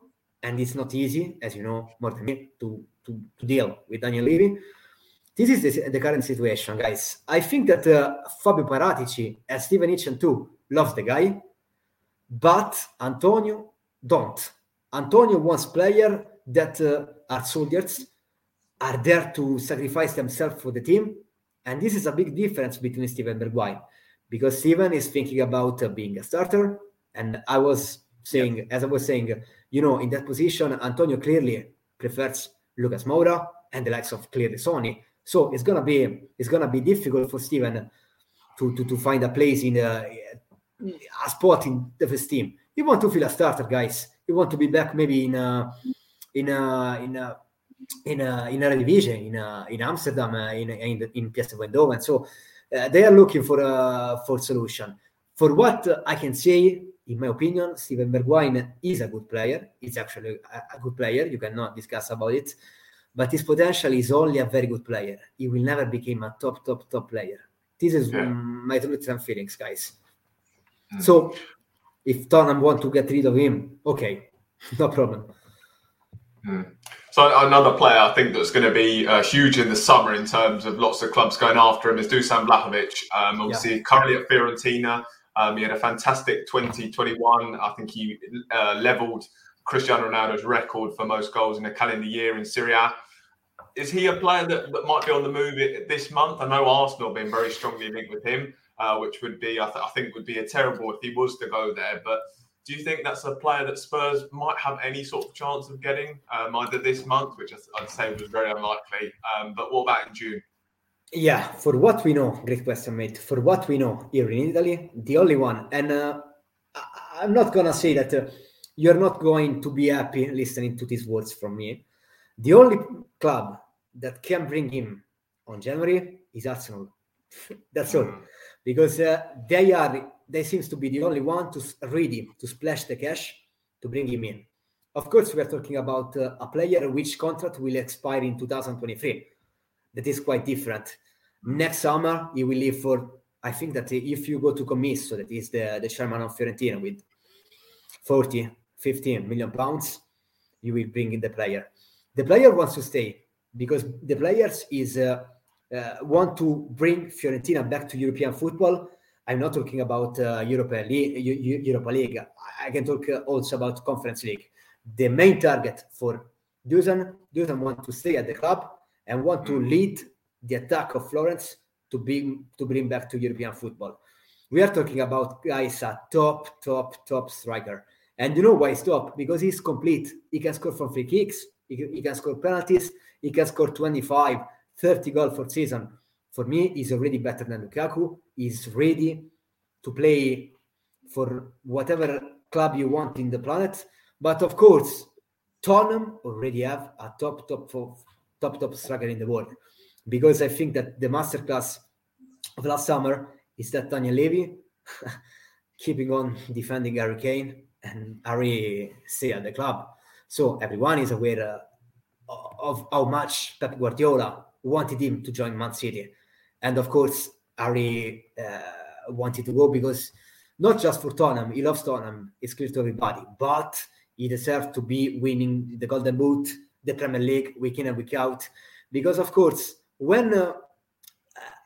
and it's not easy, as you know more than me, to, to, to deal with Daniel Levy. This is the, the current situation, guys. I think that uh, Fabio Paratici and Steven Hitchen too loves the guy, but Antonio don't. Antonio wants players that uh, are soldiers, are there to sacrifice themselves for the team, and this is a big difference between Steven Bergwijn, because Steven is thinking about uh, being a starter, and I was saying, yeah. as I was saying, you know, in that position, Antonio clearly prefers Lucas Moura and the likes of clearly Sonny. So it's gonna be it's gonna be difficult for Steven to to, to find a place in a, a spot in the first team. You want to feel a starter, guys. You want to be back maybe in a, in a, in a, in a, in a division in a, in Amsterdam uh, in in, in PSV Eindhoven. So uh, they are looking for a for solution. For what I can say, in my opinion, Steven Bergwijn is a good player. He's actually a, a, good player. You cannot discuss about it. But his potential is only a very good player. He will never become a top, top, top player. This is yeah. my truth and feelings, guys. Mm. So if Tottenham want to get rid of him, okay, no problem. Mm. So another player I think that's going to be uh, huge in the summer in terms of lots of clubs going after him is Dusan Vlahovic. Um, obviously, yeah. currently at Fiorentina. Um, he had a fantastic 2021. I think he uh, leveled Cristiano Ronaldo's record for most goals in a calendar year in Serie A. Is he a player that, that might be on the move this month? I know Arsenal have been very strongly linked with him, uh, which would be, I, th- I, think, would be a terrible if he was to go there. But do you think that's a player that Spurs might have any sort of chance of getting um, either this month, which I'd say was very unlikely? Um, but what about in June? Yeah, for what we know, great question, mate. For what we know here in Italy, the only one, and uh, I'm not gonna say that uh, you're not going to be happy listening to these words from me. The only club that can bring him on January is Arsenal. That's all, because uh, they are they seems to be the only one to ready to splash the cash to bring him in. Of course, we are talking about uh, a player which contract will expire in 2023. That is quite different. Next summer, he will leave for. I think that if you go to Commisso, that is the, the chairman of Fiorentina, with 40, 15 million pounds, you will bring in the player. The player wants to stay because the players is uh, uh, want to bring Fiorentina back to European football. I'm not talking about uh, Europa League. Europa League. I can talk uh, also about Conference League. The main target for Dusan, Dusan want to stay at the club and want to mm. lead the attack of Florence to bring to bring back to European football. We are talking about guys a top, top, top striker. And you know why he's top? Because he's complete. He can score from free kicks, he, he can score penalties, he can score 25, 30 goals for season. For me, he's already better than Lukaku. He's ready to play for whatever club you want in the planet. But of course, Tottenham already have a top, top, top, top striker in the world. Because I think that the masterclass of last summer is that Daniel Levy keeping on defending Harry Kane and Harry stay at the club. So everyone is aware uh, of how much Pep Guardiola wanted him to join Man City. And of course, Harry uh, wanted to go because not just for Tottenham, he loves Tottenham, it's clear to everybody, but he deserves to be winning the Golden Boot, the Premier League, week in and week out. Because, of course, when uh,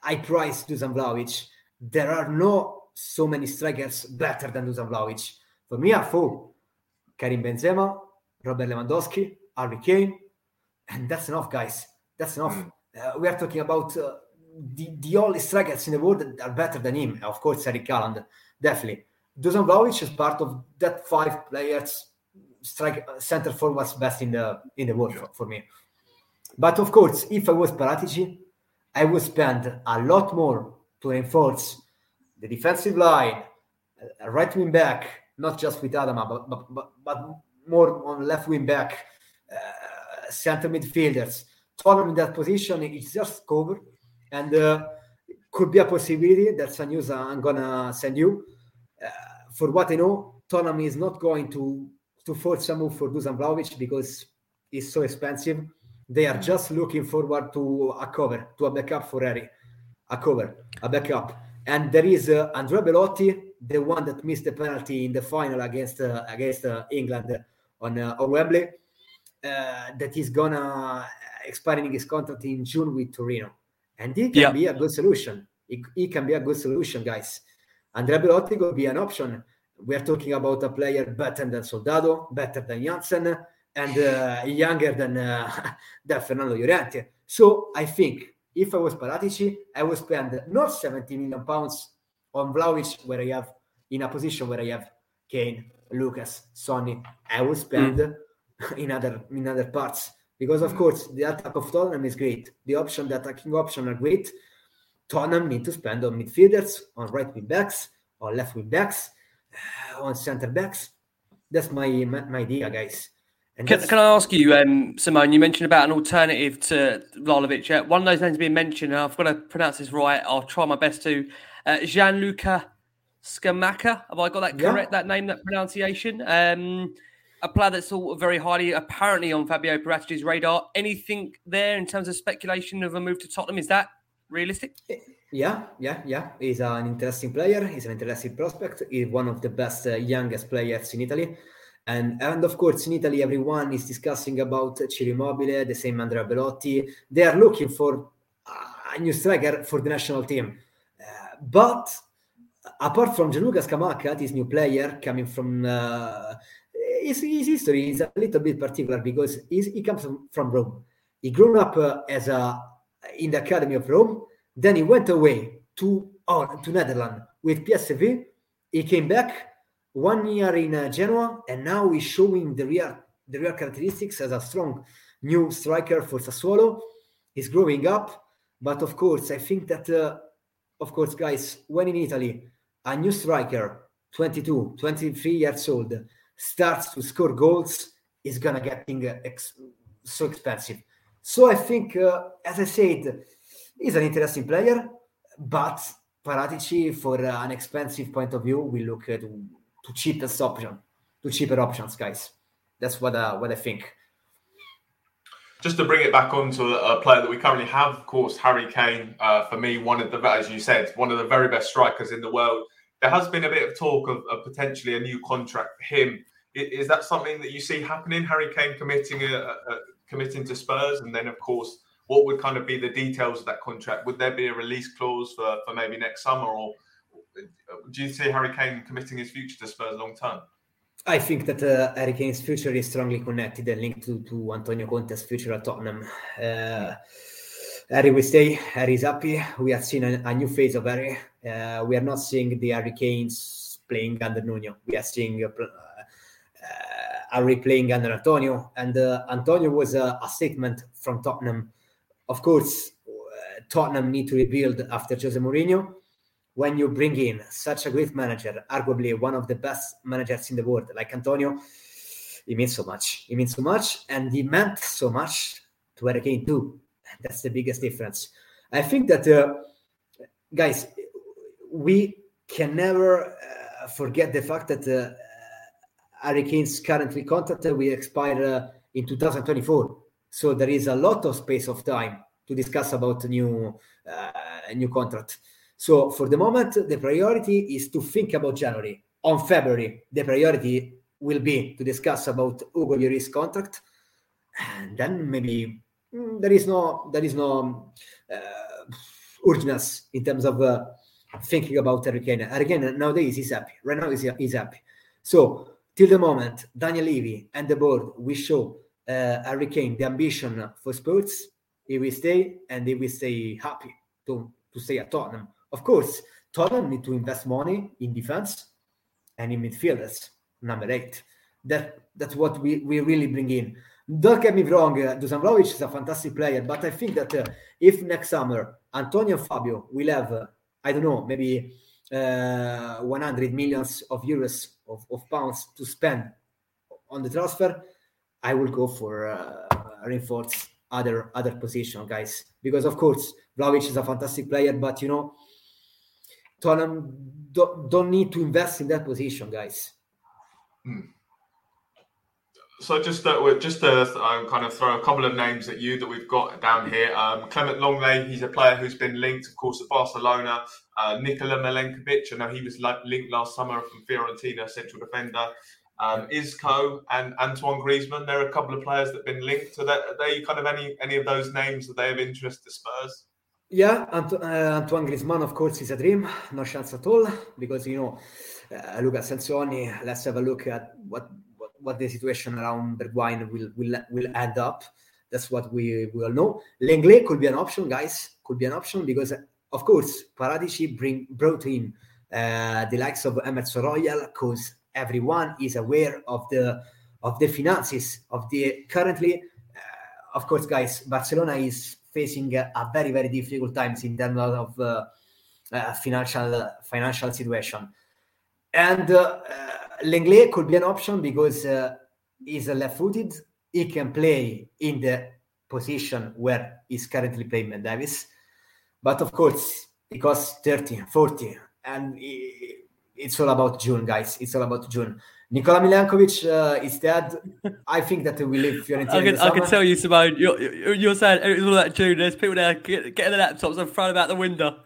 I price Dusan Vlahovic, there are no so many strikers better than Dusan Vlahovic. For me, are four Karim Benzema, Robert Lewandowski, Harry Kane, and that's enough, guys. That's enough. Mm. Uh, we are talking about uh, the, the only strikers in the world that are better than him. Of course, Eric Haaland, definitely. Dusan Vlahovic is part of that five players, strike center forwards best in the in the world for, for, me. But of course, if I was Paratici, I would spend a lot more to reinforce the defensive line, right wing back, not just with Adama, but, but, but, but more on left wing back, uh, center midfielders. Tottenham in that position is just covered, and uh, could be a possibility. That's a news I'm gonna send you. Uh, for what I know, Tottenham is not going to to force a move for Dusan Vlahovic because it's so expensive. They are just looking forward to a cover, to a backup for Harry, a cover, a backup. And there is uh, Andrea Belotti, the one that missed the penalty in the final against uh, against uh, England on uh, on Wembley, uh, that is gonna expiring his contract in June with Torino, and he can yeah. be a good solution. He, can be a good solution, guys. Andrea Belotti could be an option. We are talking about a player better than Soldado, better than Janssen, and uh, younger than uh, than Fernando Llorente. So I think if I was Paratici, I would spend not 70 million pounds on Vlahovic, where I have in a position where I have Kane, Lucas, Sonny. I would spend mm. in other in other parts because of course the attack of Tottenham is great. The option, the attacking option are great. Tottenham need to spend on midfielders, on right wing backs, on left wing backs, on center backs. That's my my, my idea, guys. Can, can, I ask you, um, Simone? You mentioned about an alternative to Vlahovic. Uh, one of those names being mentioned, and I've got to pronounce this right. I'll try my best to. Uh, Gianluca Scamacca. Have I got that correct? Yeah. That name, that pronunciation. Um, a player that's all very highly apparently on Fabio Paratici's radar. Anything there in terms of speculation of a move to Tottenham? Is that realistic? Yeah, yeah, yeah. He's an interesting player. He's an interesting prospect. He's one of the best, uh, youngest players in Italy. And, and of course, in Italy, everyone is discussing about Ciro Immobile, the same Andrea Belotti. They are looking for a new striker for the national team. Uh, but apart from Gianluca Scamacca, this new player coming from uh, his, his history is a little bit particular because he comes from, from Rome. He grew up uh, as a in the academy of Rome. Then he went away to oh, to Netherlands with PSV. He came back one year in uh, Genoa, and now he's showing the real the real characteristics as a strong new striker for Sassuolo. He's growing up, but of course, I think that, uh, of course, guys, when in Italy, a new striker, 22, 23 years old, starts to score goals, is gonna get uh, ex- so expensive. So I think, uh, as I said, he's an interesting player, but Paratici, for an expensive point of view, we look at to cheapest option, to cheaper options, guys. That's what uh, what I think. Just to bring it back onto a player that we currently have, of course, Harry Kane. Uh, for me, one of the, as you said, one of the very best strikers in the world. There has been a bit of talk of, of potentially a new contract for him. Is, is, that something that you see happening? Harry Kane committing a, a, committing to Spurs, and then of course, what would kind of be the details of that contract? Would there be a release clause for, for maybe next summer, or do you see Harry Kane committing his future to Spurs long term? I think that uh, Harry Kane's future is strongly connected and linked to, to Antonio Conte's future at Tottenham. Uh, Harry will stay. Harry is happy. We have seen a, a new phase of Harry. Uh, we are not seeing the Harry Kanes playing under Nuno. We are seeing uh, uh, Harry playing under Antonio. And uh, Antonio was a, a, statement from Tottenham. Of course, Tottenham need to rebuild after Jose Mourinho when you bring in such a great manager, arguably one of the best managers in the world, like Antonio, it means so much. It means so much, and he meant so much to Harry Kane too. That's the biggest difference. I think that, uh, guys, we can never uh, forget the fact that uh, Harry Kane's currently contract will expire uh, in 2024. So there is a lot of space of time to discuss about new, uh, new contract. So for the moment, the priority is to think about January. On February, the priority will be to discuss about Hugo Lloris contract, and then maybe there is no there is no uh, urgency in terms of uh, thinking about Harry Kane. Again, nowadays he's happy. Right now he's, he's happy. So till the moment, Daniel Levy and the board we show uh, Harry the ambition for sports. He will stay and he will stay happy to to stay at Tottenham. Of course, Tottenham need to invest money in defense and in midfielders. Number eight. That that's what we, we really bring in. Don't get me wrong, uh, Dusan is a fantastic player, but I think that uh, if next summer Antonio Fabio will have, uh, I don't know, maybe uh, 100 millions of euros of, of pounds to spend on the transfer, I will go for uh, reinforce other other position, guys. Because of course, Vlahovic is a fantastic player, but you know, Tottenham don't, don't need to invest in that position, guys. Hmm. So just uh, just to uh, kind of throw a couple of names at you that we've got down here. Um, Clement Lenglet, he's a player who's been linked, of course, to Barcelona. Uh, Nikola Milenkovic, I know he was linked last summer from Fiorentina, central defender. Um, Isco and Antoine Griezmann, there are a couple of players that have been linked. So that are they kind of any any of those names that they have interest to Spurs? Yeah, uh, Antoine Griezmann, of course, is a dream. No chance at all because you know, uh, Luca Sansoni. Let's have a look at what, what, the situation around Bergwijn will will will end up. That's what we will know. Lenglet could be an option, guys. Could be an option because, of course, Paratici bring brought in uh, the likes of Emerson Royal because everyone is aware of the of the finances of the currently. Uh, of course, guys, Barcelona is facing a very very difficult times in terms of uh, uh, financial financial situation. And uh, Lenglet could be an option because he's left-footed. He can play in the position where he's currently playing Ben Davies. But of course, it costs 30, 40, and it's all about June, guys. It's all about June. Nikola Milenkovic uh, is dead. I think that we leave Fiorentina. I can, I can tell you, Simone. You're, you're saying it's all that June. There's people there getting the laptops and throwing them out the window.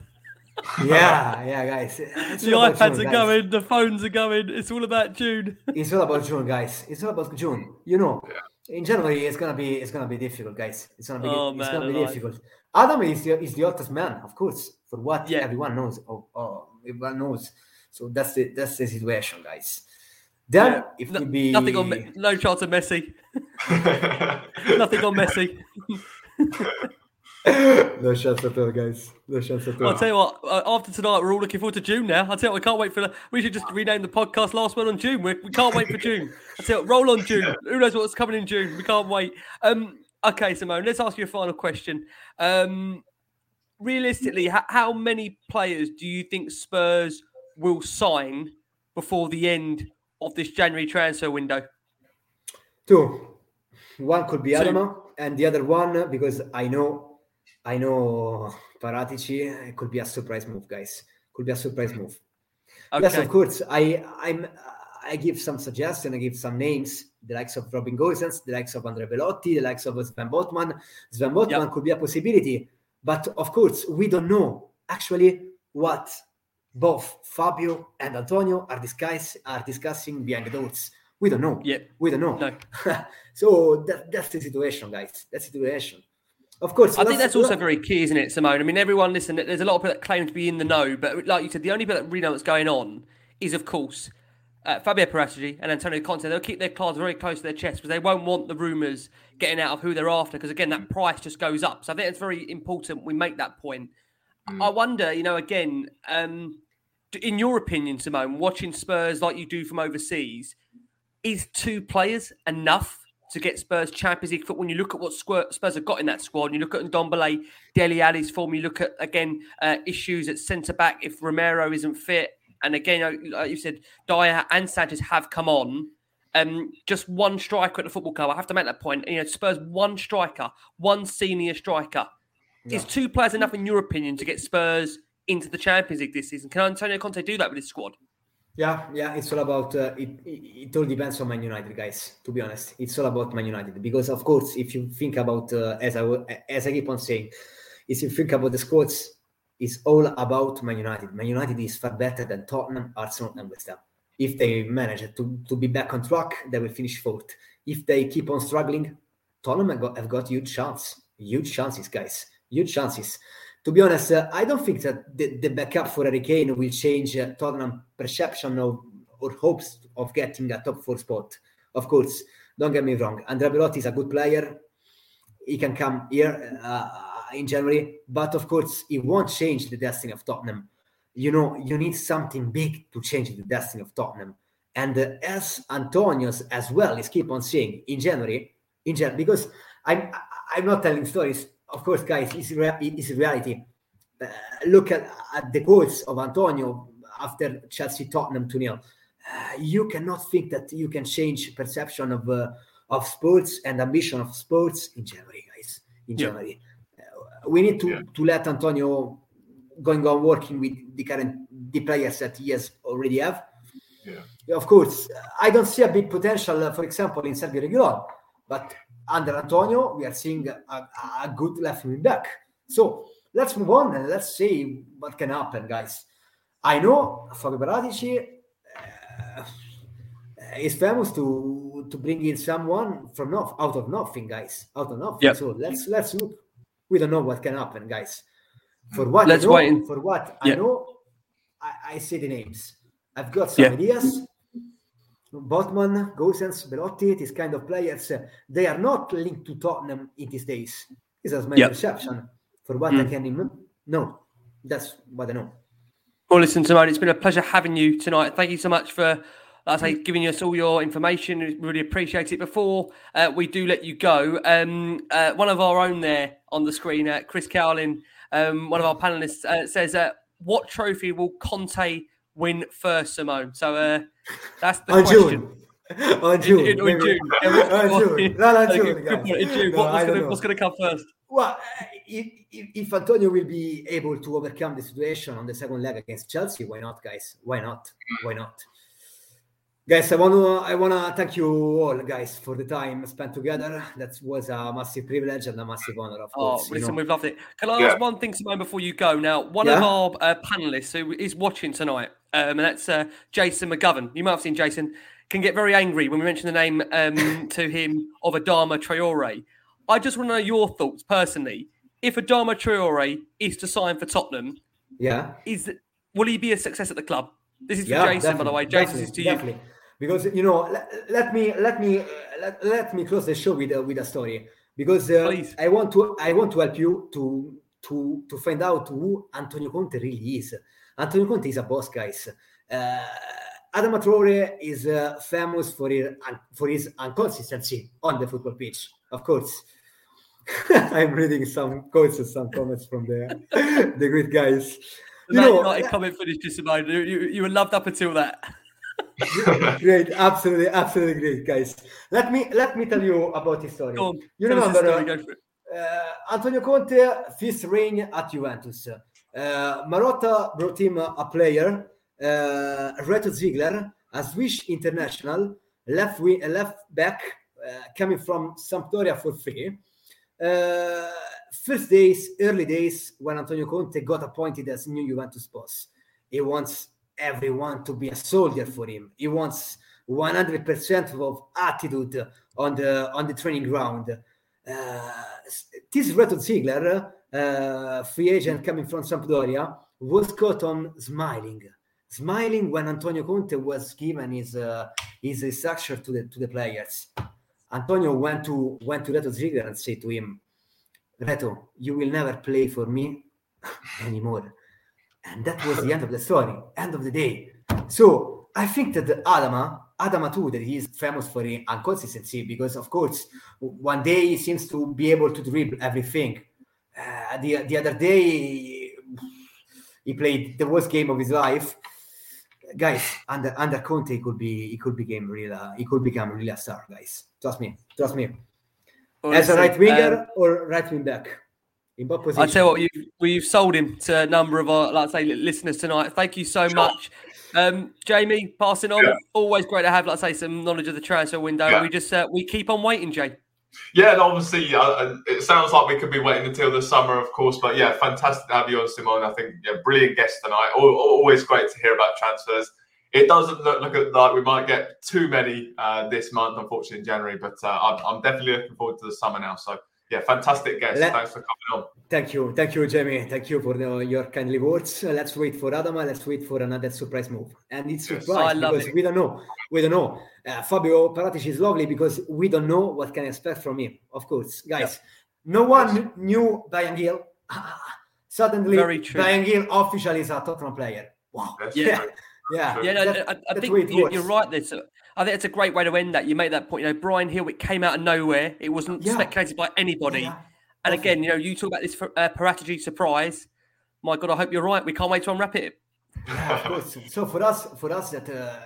Yeah, yeah, guys. The iPads June, are guys. going, the phones are going. It's all about June. it's all about June, guys. It's all about June. You know, in January it's gonna be it's gonna be difficult, guys. It's gonna be oh, it's man, gonna be alive. difficult. Adam is the, is the hottest man, of course, for what yeah. everyone knows. Oh, oh, everyone knows. So that's the that's the situation, guys. Then yeah. it would be nothing on no chance of Messi. nothing on Messi. No chance at all, guys. No chance at all. I'll tell you what. Uh, after tonight, we're all looking forward to June now. I tell you, what, we can't wait for the. We should just rename the podcast "Last One on June." We're, we can not wait for June. I tell you, what, roll on June. Who knows what's coming in June? We can't wait. Um, okay, Simone. Let's ask you a final question. Um, realistically, how, how many players do you think Spurs will sign before the end of this January transfer window? Two. One could be Adama, and the other one because I know, I know Paratici. It could be a surprise move, guys. Could be a surprise move. Okay. Yes, of course. I I'm I give some suggestion. I give some names. The likes of Robin Gosens, the likes of Andrea Belotti, the likes of Sven Botman. Sven Botman Yep. could be a possibility, but of course we don't know actually what both Fabio and Antonio are discuss are discussing behind the doors. We don't know. Yep. We don't know. No. so that, that's the situation, guys. That's the situation. Of course, I think that's also very key, isn't it, Simone? I mean, everyone, listen, there's a lot of people that claim to be in the know, but like you said, the only people that really know what's going on is, of course, uh, Fabio Paratici and Antonio Conte. They'll keep their cards very close to their chest because they won't want the rumours getting out of who they're after because, again, that price just goes up. So I think it's very important we make that point. I wonder, you know, again, um, in your opinion, Simone, watching Spurs like you do from overseas, is two players enough to get Spurs Champions League foot? When you look at what Spurs have got in that squad, and you look at Ndombele, Dele Alli's form, you look at again uh, issues at centre back if Romero isn't fit, and again, like you said, Dier and Sanchez have come on. Um, just one striker at the football club. I have to make that point. You know, Spurs one striker, one senior striker. Is two players enough, in your opinion, to get Spurs into the Champions League this season? Can Antonio Conte do that with his squad? Yeah, yeah, it's all about uh, it, it. All depends on Man United, guys. To be honest, it's all about Man United because, of course, if you think about uh, as I as I keep on saying, if you think about the squads, it's all about Man United. Man United is far better than Tottenham, Arsenal, and West Ham. If they manage to to be back on track, they will finish fourth. If they keep on struggling, Tottenham have got, have got huge chance, huge chances, guys, huge chances. To be honest, uh, I don't think that the, the backup for Harry Kane will change uh, Tottenham perception of or hopes of getting a top four spot. Of course, don't get me wrong. Andrea Belotti is a good player. He can come here uh, in January, but of course, it won't change the destiny of Tottenham. You know, you need something big to change the destiny of Tottenham. And uh, as Antonios as well is keep on saying in January, in January, because I'm I'm not telling stories. Of course, guys, it's, rea- it's reality. Uh, look at, at the quotes of Antonio after Chelsea Tottenham 2 0. Uh, you cannot think that you can change perception of uh, of sports and ambition of sports in January, guys. In Yeah. January, uh, we need to, Yeah. to let Antonio going on working with the current the players that he has already have. Yeah. Of course, I don't see a big potential, uh, for example, in Sergio Reguilon, but under Antonio, we are seeing a, a good left wing back. So let's move on and let's see what can happen, guys. I know Fabio Paratici uh, is famous to to bring in someone from out of nothing, guys, out of nothing. Yep. So let's let's look. We don't know what can happen, guys. For what Let's I know, wait for what Yeah. I know, I, I say the names. I've got some Yeah. ideas. Botman, Gosens, Belotti, these kind of players, uh, they are not linked to Tottenham in these days. This is my Yep. perception. For what I can know, that's what I know. Well, listen, Simone, it's been a pleasure having you tonight. Thank you so much for, like I say, giving us all your information. We Really appreciate it. Before uh, we do let you go, um, uh, one of our own there on the screen, uh, Chris Cowlin, um, one of our panelists, uh, says, uh, "What trophy will Conte win first, Simone?" So uh, that's the On question. June. On June. In, in, in. June. On June. No, no, June, guys. In June. No, What- what's gonna- know. what's going to come first? Well, uh, if, if, if Antonio will be able to overcome the situation on the second leg against Chelsea, why not, guys? Why not? Why not? Guys, I want to I want to thank you all, guys, for the time spent together. That was a massive privilege and a massive honor, of Oh, course. you know. we've loved it. Can I Yeah. ask one thing, Simone, before you go? Now, one of our uh, panelists who is watching tonight, um, and that's uh, Jason McGovern. You might have seen Jason. Can get very angry when we mention the name um, to him of Adama Traore. I just want to know your thoughts personally. If Adama Traore is to sign for Tottenham, yeah, is will he be a success at the club? This is for yeah, Jason, by the way. Jason, is to you. definitely. Because you know, let, let me let me let, let me close the show with uh, with a story because uh, I want to I want to help you to to to find out who Antonio Conte really is. Antonio Conte is a boss, guys. Uh, Adam Traore is uh, famous for his for his inconsistency on the football pitch, of course. I'm reading some quotes and some comments from the the great guys. You Man know, United comment finished, just Simone. You, you, you were loved up until that. great, absolutely, absolutely great, guys. Let me let me tell you about his story. On, You tell us the remember story, uh, uh, Antonio Conte first reign at Juventus. Uh, Marotta brought him a, a player, uh, Reto Ziegler, a Swiss international, left wing, left back, uh, coming from Sampdoria for free. Uh, first days, early days, when Antonio Conte got appointed as new Juventus boss, he wants everyone to be a soldier for him. He wants 100% of attitude on the on the training ground. Uh, this Reto Ziegler, uh, free agent coming from Sampdoria, was caught on smiling, smiling when Antonio Conte was given his uh, his instruction to the to the players. Antonio went to went to Reto Ziegler and said to him, Reto, you will never play for me anymore. And that was the end of the story, end of the day. So I think that Adama, Adama too, that he's famous for inconsistency because, of course, one day he seems to be able to dribble everything. Uh, the, the other day, he played the worst game of his life. Guys, under under Conte, he could be he could become real uh, he could become really a star, guys. Trust me, trust me. As a right winger um, or right wing back, in what position? I tell you what, you we've sold him to a number of our, like I say, listeners tonight. Thank you so much, um, Jamie. Passing on, Yeah. always great to have, like I say, some knowledge of the transfer window. Yeah. We just uh, we keep on waiting, Jay. Yeah, and obviously, uh, uh, it sounds like we could be waiting until the summer, of course. But yeah, fantastic to have you on, Simone. I think yeah, brilliant guest tonight. Al- Always great to hear about transfers. It doesn't look, look like we might get too many uh, this month, unfortunately, in January. But uh, I'm, I'm definitely looking forward to the summer now. So yeah, fantastic guest. Let- Thanks for coming on. Thank you, thank you, Jamie. Thank you for the, your kindly words. Uh, let's wait for Adama. Let's wait for another surprise move. And it's Yes. surprise I love because it. we don't know. We don't know. Uh, Fabio Paratici is lovely because we don't know what can expect from him. Of course, guys. No one knew Bryan Gil. Suddenly, Very true. Gil officially is a Tottenham player. Wow. That's Yeah. true. Yeah, Yeah, no, that- I, I that's think the way it you, works. you're right. There, so I think it's a great way to end that. You make that point. You know, Bryan Gil, it came out of nowhere. It wasn't Yeah. speculated by anybody. Yeah, and definitely. again, you know, you talk about this for, uh, Paratici surprise. My God, I hope you're right. We can't wait to unwrap it. Yeah, of course. So for us, for us, that uh,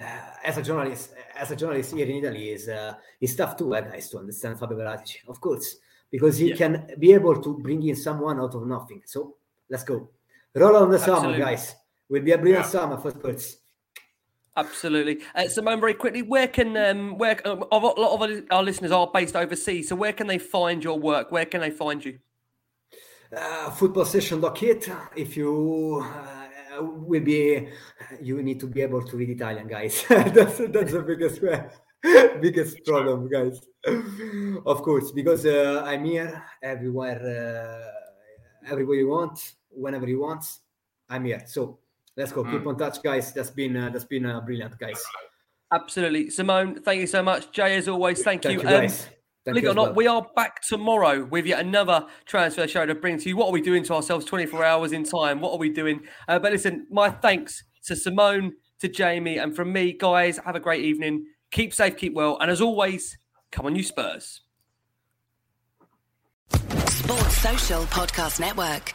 uh, as a journalist, as a journalist here in Italy, is uh, is tough too, uh, guys, to understand Fabio Paratici, of course, because he Yeah. can be able to bring in someone out of nothing. So let's go, roll on the summer, Absolutely. guys. Will be a brilliant Yeah. summer for Spurs. Absolutely. Uh, Simone, very quickly, where can um, where um, a lot of our- listeners are based overseas? So where can they find your work? Where can they find you? Uh, footballsession.it. If you uh, will be, you need to be able to read Italian, guys. that's that's the biggest biggest problem, guys. of course, because uh, I'm here everywhere, uh, everywhere you want, whenever you want. I'm here. So let's go. Keep on touch, guys. That's been uh, that's been uh, brilliant, guys. Absolutely. Simone, thank you so much. Jay, as always, thank, Thank you. you, Um. Thank Believe it you or not, well. we are back tomorrow with yet another transfer show to bring to you. What are we doing to ourselves 24 hours in time? What are we doing? Uh, but listen, my thanks to Simone, to Jamie, and from me, guys, have a great evening. Keep safe, keep well. And as always, come on, you Spurs. Sports Social Podcast Network.